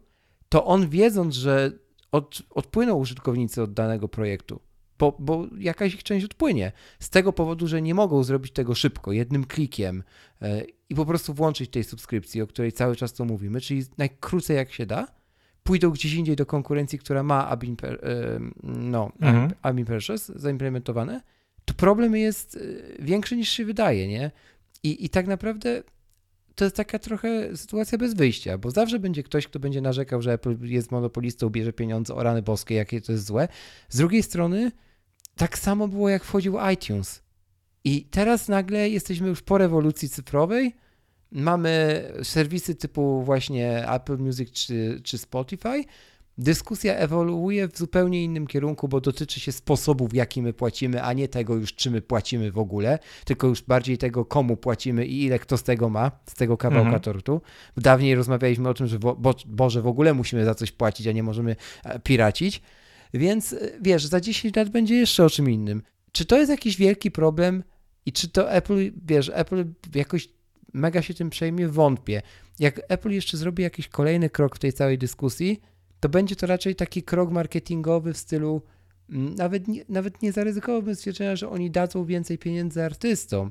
to on wiedząc, że od, odpłyną użytkownicy od danego projektu, bo, bo jakaś ich część odpłynie. Z tego powodu, że nie mogą zrobić tego szybko, jednym klikiem e, i po prostu włączyć tej subskrypcji, o której cały czas to mówimy, czyli najkrócej jak się da, pójdą gdzieś indziej do konkurencji, która ma Abin, e, no, mhm. Purchase zaimplementowane, to problem jest e, większy niż się wydaje, nie? I, I tak naprawdę to jest taka trochę sytuacja bez wyjścia, bo zawsze będzie ktoś, kto będzie narzekał, że Apple jest monopolistą, bierze pieniądze o rany boskie, jakie to jest złe. Z drugiej strony, tak samo było jak wchodził iTunes. I teraz nagle jesteśmy już po rewolucji cyfrowej. Mamy serwisy typu właśnie Apple Music czy, czy Spotify, dyskusja ewoluuje w zupełnie innym kierunku, bo dotyczy się sposobów, w jaki my płacimy, a nie tego już, czy my płacimy w ogóle, tylko już bardziej tego, komu płacimy i ile kto z tego ma, z tego kawałka mhm. tortu. Dawniej rozmawialiśmy o tym, że bo, bo, Boże, w ogóle musimy za coś płacić, a nie możemy e, piracić. Więc e, wiesz, za 10 lat będzie jeszcze o czym innym. Czy to jest jakiś wielki problem i czy to Apple, wiesz, Apple jakoś mega się tym przejmie? Wątpię. Jak Apple jeszcze zrobi jakiś kolejny krok w tej całej dyskusji, to będzie to raczej taki krok marketingowy w stylu, mm, nawet nie, nawet nie zaryzykowałbym stwierdzenia, że oni dadzą więcej pieniędzy artystom,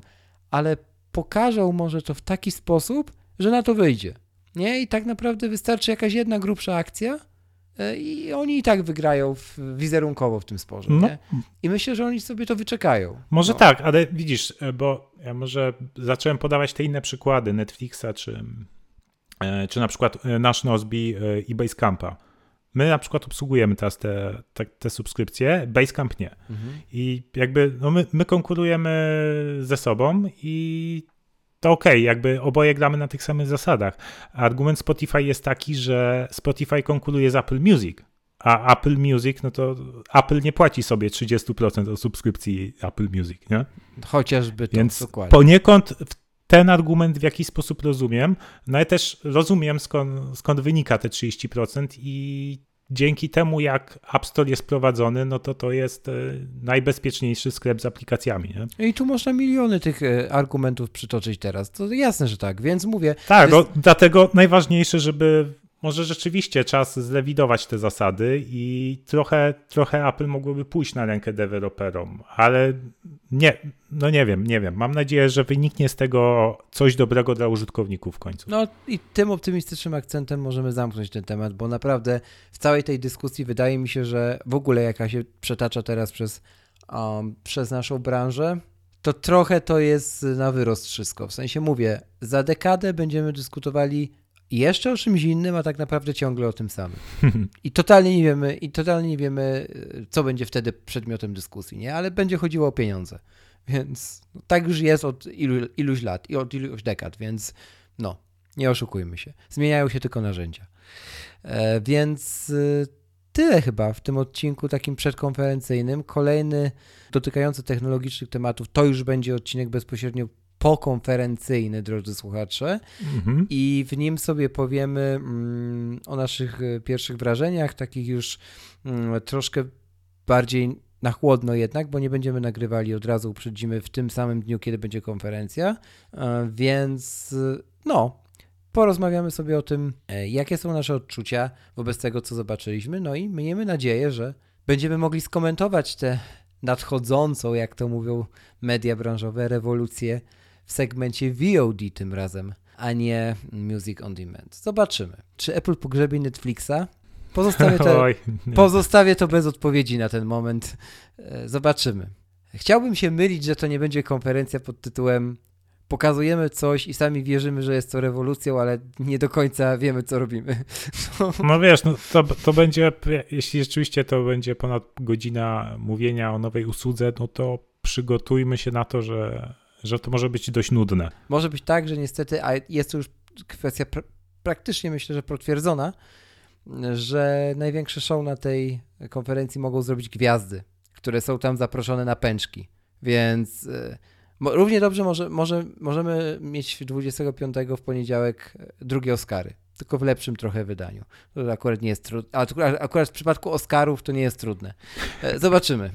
ale pokażą może to w taki sposób, że na to wyjdzie. Nie? I tak naprawdę wystarczy jakaś jedna grubsza akcja e, i oni i tak wygrają w, wizerunkowo w tym sporze. No. I myślę, że oni sobie to wyczekają. Może no. tak, ale widzisz, e, bo ja może zacząłem podawać te inne przykłady Netflixa czy e, czy na przykład nasz Nozbi i Basecampa. My na przykład obsługujemy teraz te, te, te subskrypcje, Basecamp nie. Mhm. I jakby no my, my konkurujemy ze sobą i to okej, okay, jakby oboje gramy na tych samych zasadach. Argument Spotify jest taki, że Spotify konkuruje z Apple Music, a Apple Music, no to Apple nie płaci sobie 30% od subskrypcji Apple Music, nie? Chociażby to, Więc dokładnie. poniekąd ten argument w jakiś sposób rozumiem, no ale też rozumiem skąd, skąd wynika te 30% i dzięki temu, jak App Store jest prowadzony, no to to jest e, najbezpieczniejszy sklep z aplikacjami. Nie? I tu można miliony tych e, argumentów przytoczyć teraz. To jasne, że tak, więc mówię. Tak, jest... no, dlatego najważniejsze, żeby może rzeczywiście czas zrewidować te zasady i trochę, trochę Apple mogłoby pójść na rękę deweloperom, ale nie, no nie wiem, nie wiem. Mam nadzieję, że wyniknie z tego coś dobrego dla użytkowników w końcu. No i tym optymistycznym akcentem możemy zamknąć ten temat, bo naprawdę w całej tej dyskusji wydaje mi się, że w ogóle jaka się przetacza teraz przez, um, przez naszą branżę, to trochę to jest na wyrost wszystko. W sensie mówię, za dekadę będziemy dyskutowali jeszcze o czymś innym, a tak naprawdę ciągle o tym samym. I totalnie nie wiemy, i totalnie nie wiemy, co będzie wtedy przedmiotem dyskusji, nie? Ale będzie chodziło o pieniądze. Więc no, tak już jest od ilu, iluś lat i od iluś dekad, więc no, nie oszukujmy się. Zmieniają się tylko narzędzia. E, więc y, tyle chyba w tym odcinku takim przedkonferencyjnym. Kolejny dotykający technologicznych tematów to już będzie odcinek bezpośrednio pokonferencyjny, drodzy słuchacze, mhm. i w nim sobie powiemy mm, o naszych e, pierwszych wrażeniach, takich już mm, troszkę bardziej na chłodno jednak, bo nie będziemy nagrywali od razu, uprzedzimy w tym samym dniu, kiedy będzie konferencja, e, więc e, no, porozmawiamy sobie o tym, jakie są nasze odczucia wobec tego, co zobaczyliśmy, no i miejmy nadzieję, że będziemy mogli skomentować tę nadchodzącą, jak to mówią media branżowe, rewolucję w segmencie VOD tym razem, a nie Music on Demand. Zobaczymy. Czy Apple pogrzebie Netflixa? Pozostawię to, [LAUGHS] Oj, pozostawię to bez odpowiedzi na ten moment. E, zobaczymy. Chciałbym się mylić, że to nie będzie konferencja pod tytułem pokazujemy coś i sami wierzymy, że jest to rewolucją, ale nie do końca wiemy, co robimy. No, [LAUGHS] no wiesz, no to, to będzie, jeśli rzeczywiście to będzie ponad godzina mówienia o nowej usłudze, no to przygotujmy się na to, że że to może być dość nudne. Może być tak, że niestety, a jest to już kwestia pr praktycznie myślę, że potwierdzona, że największe show na tej konferencji mogą zrobić gwiazdy, które są tam zaproszone na pęczki. Więc y, równie dobrze może, może, możemy mieć 25 w poniedziałek e, drugie Oscary, tylko w lepszym trochę wydaniu. To akurat nie jest trudne. Akurat w przypadku Oscarów to nie jest trudne. E, zobaczymy.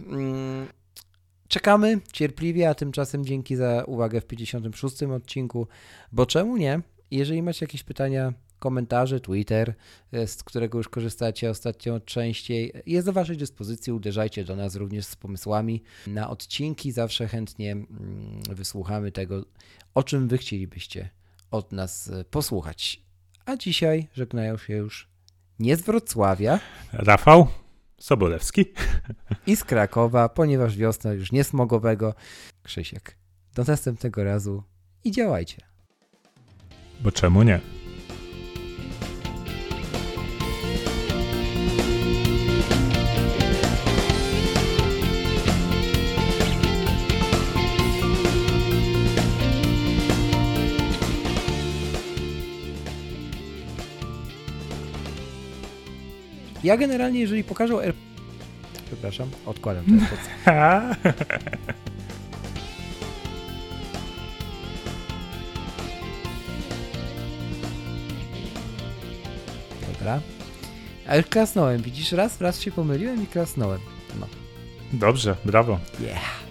Czekamy cierpliwie, a tymczasem dzięki za uwagę w 56 odcinku, bo czemu nie? Jeżeli macie jakieś pytania, komentarze, Twitter, e, z którego już korzystacie ostatnio częściej, jest do Waszej dyspozycji. Uderzajcie do nas również z pomysłami na odcinki. Zawsze chętnie mm, wysłuchamy tego, o czym Wy chcielibyście od nas e, posłuchać. A dzisiaj żegnają się już nie z Wrocławia. Rafał. Sobolewski. I z Krakowa, ponieważ wiosna już nie smogowego. Krzysiek, do następnego razu i działajcie. Bo czemu nie? Ja generalnie, jeżeli pokażą R... Przepraszam, odkładam. [LAUGHS] Dobra. Ale klasnąłem, widzisz? Raz, raz się pomyliłem i klasnąłem. No. Dobrze, brawo. Yeah.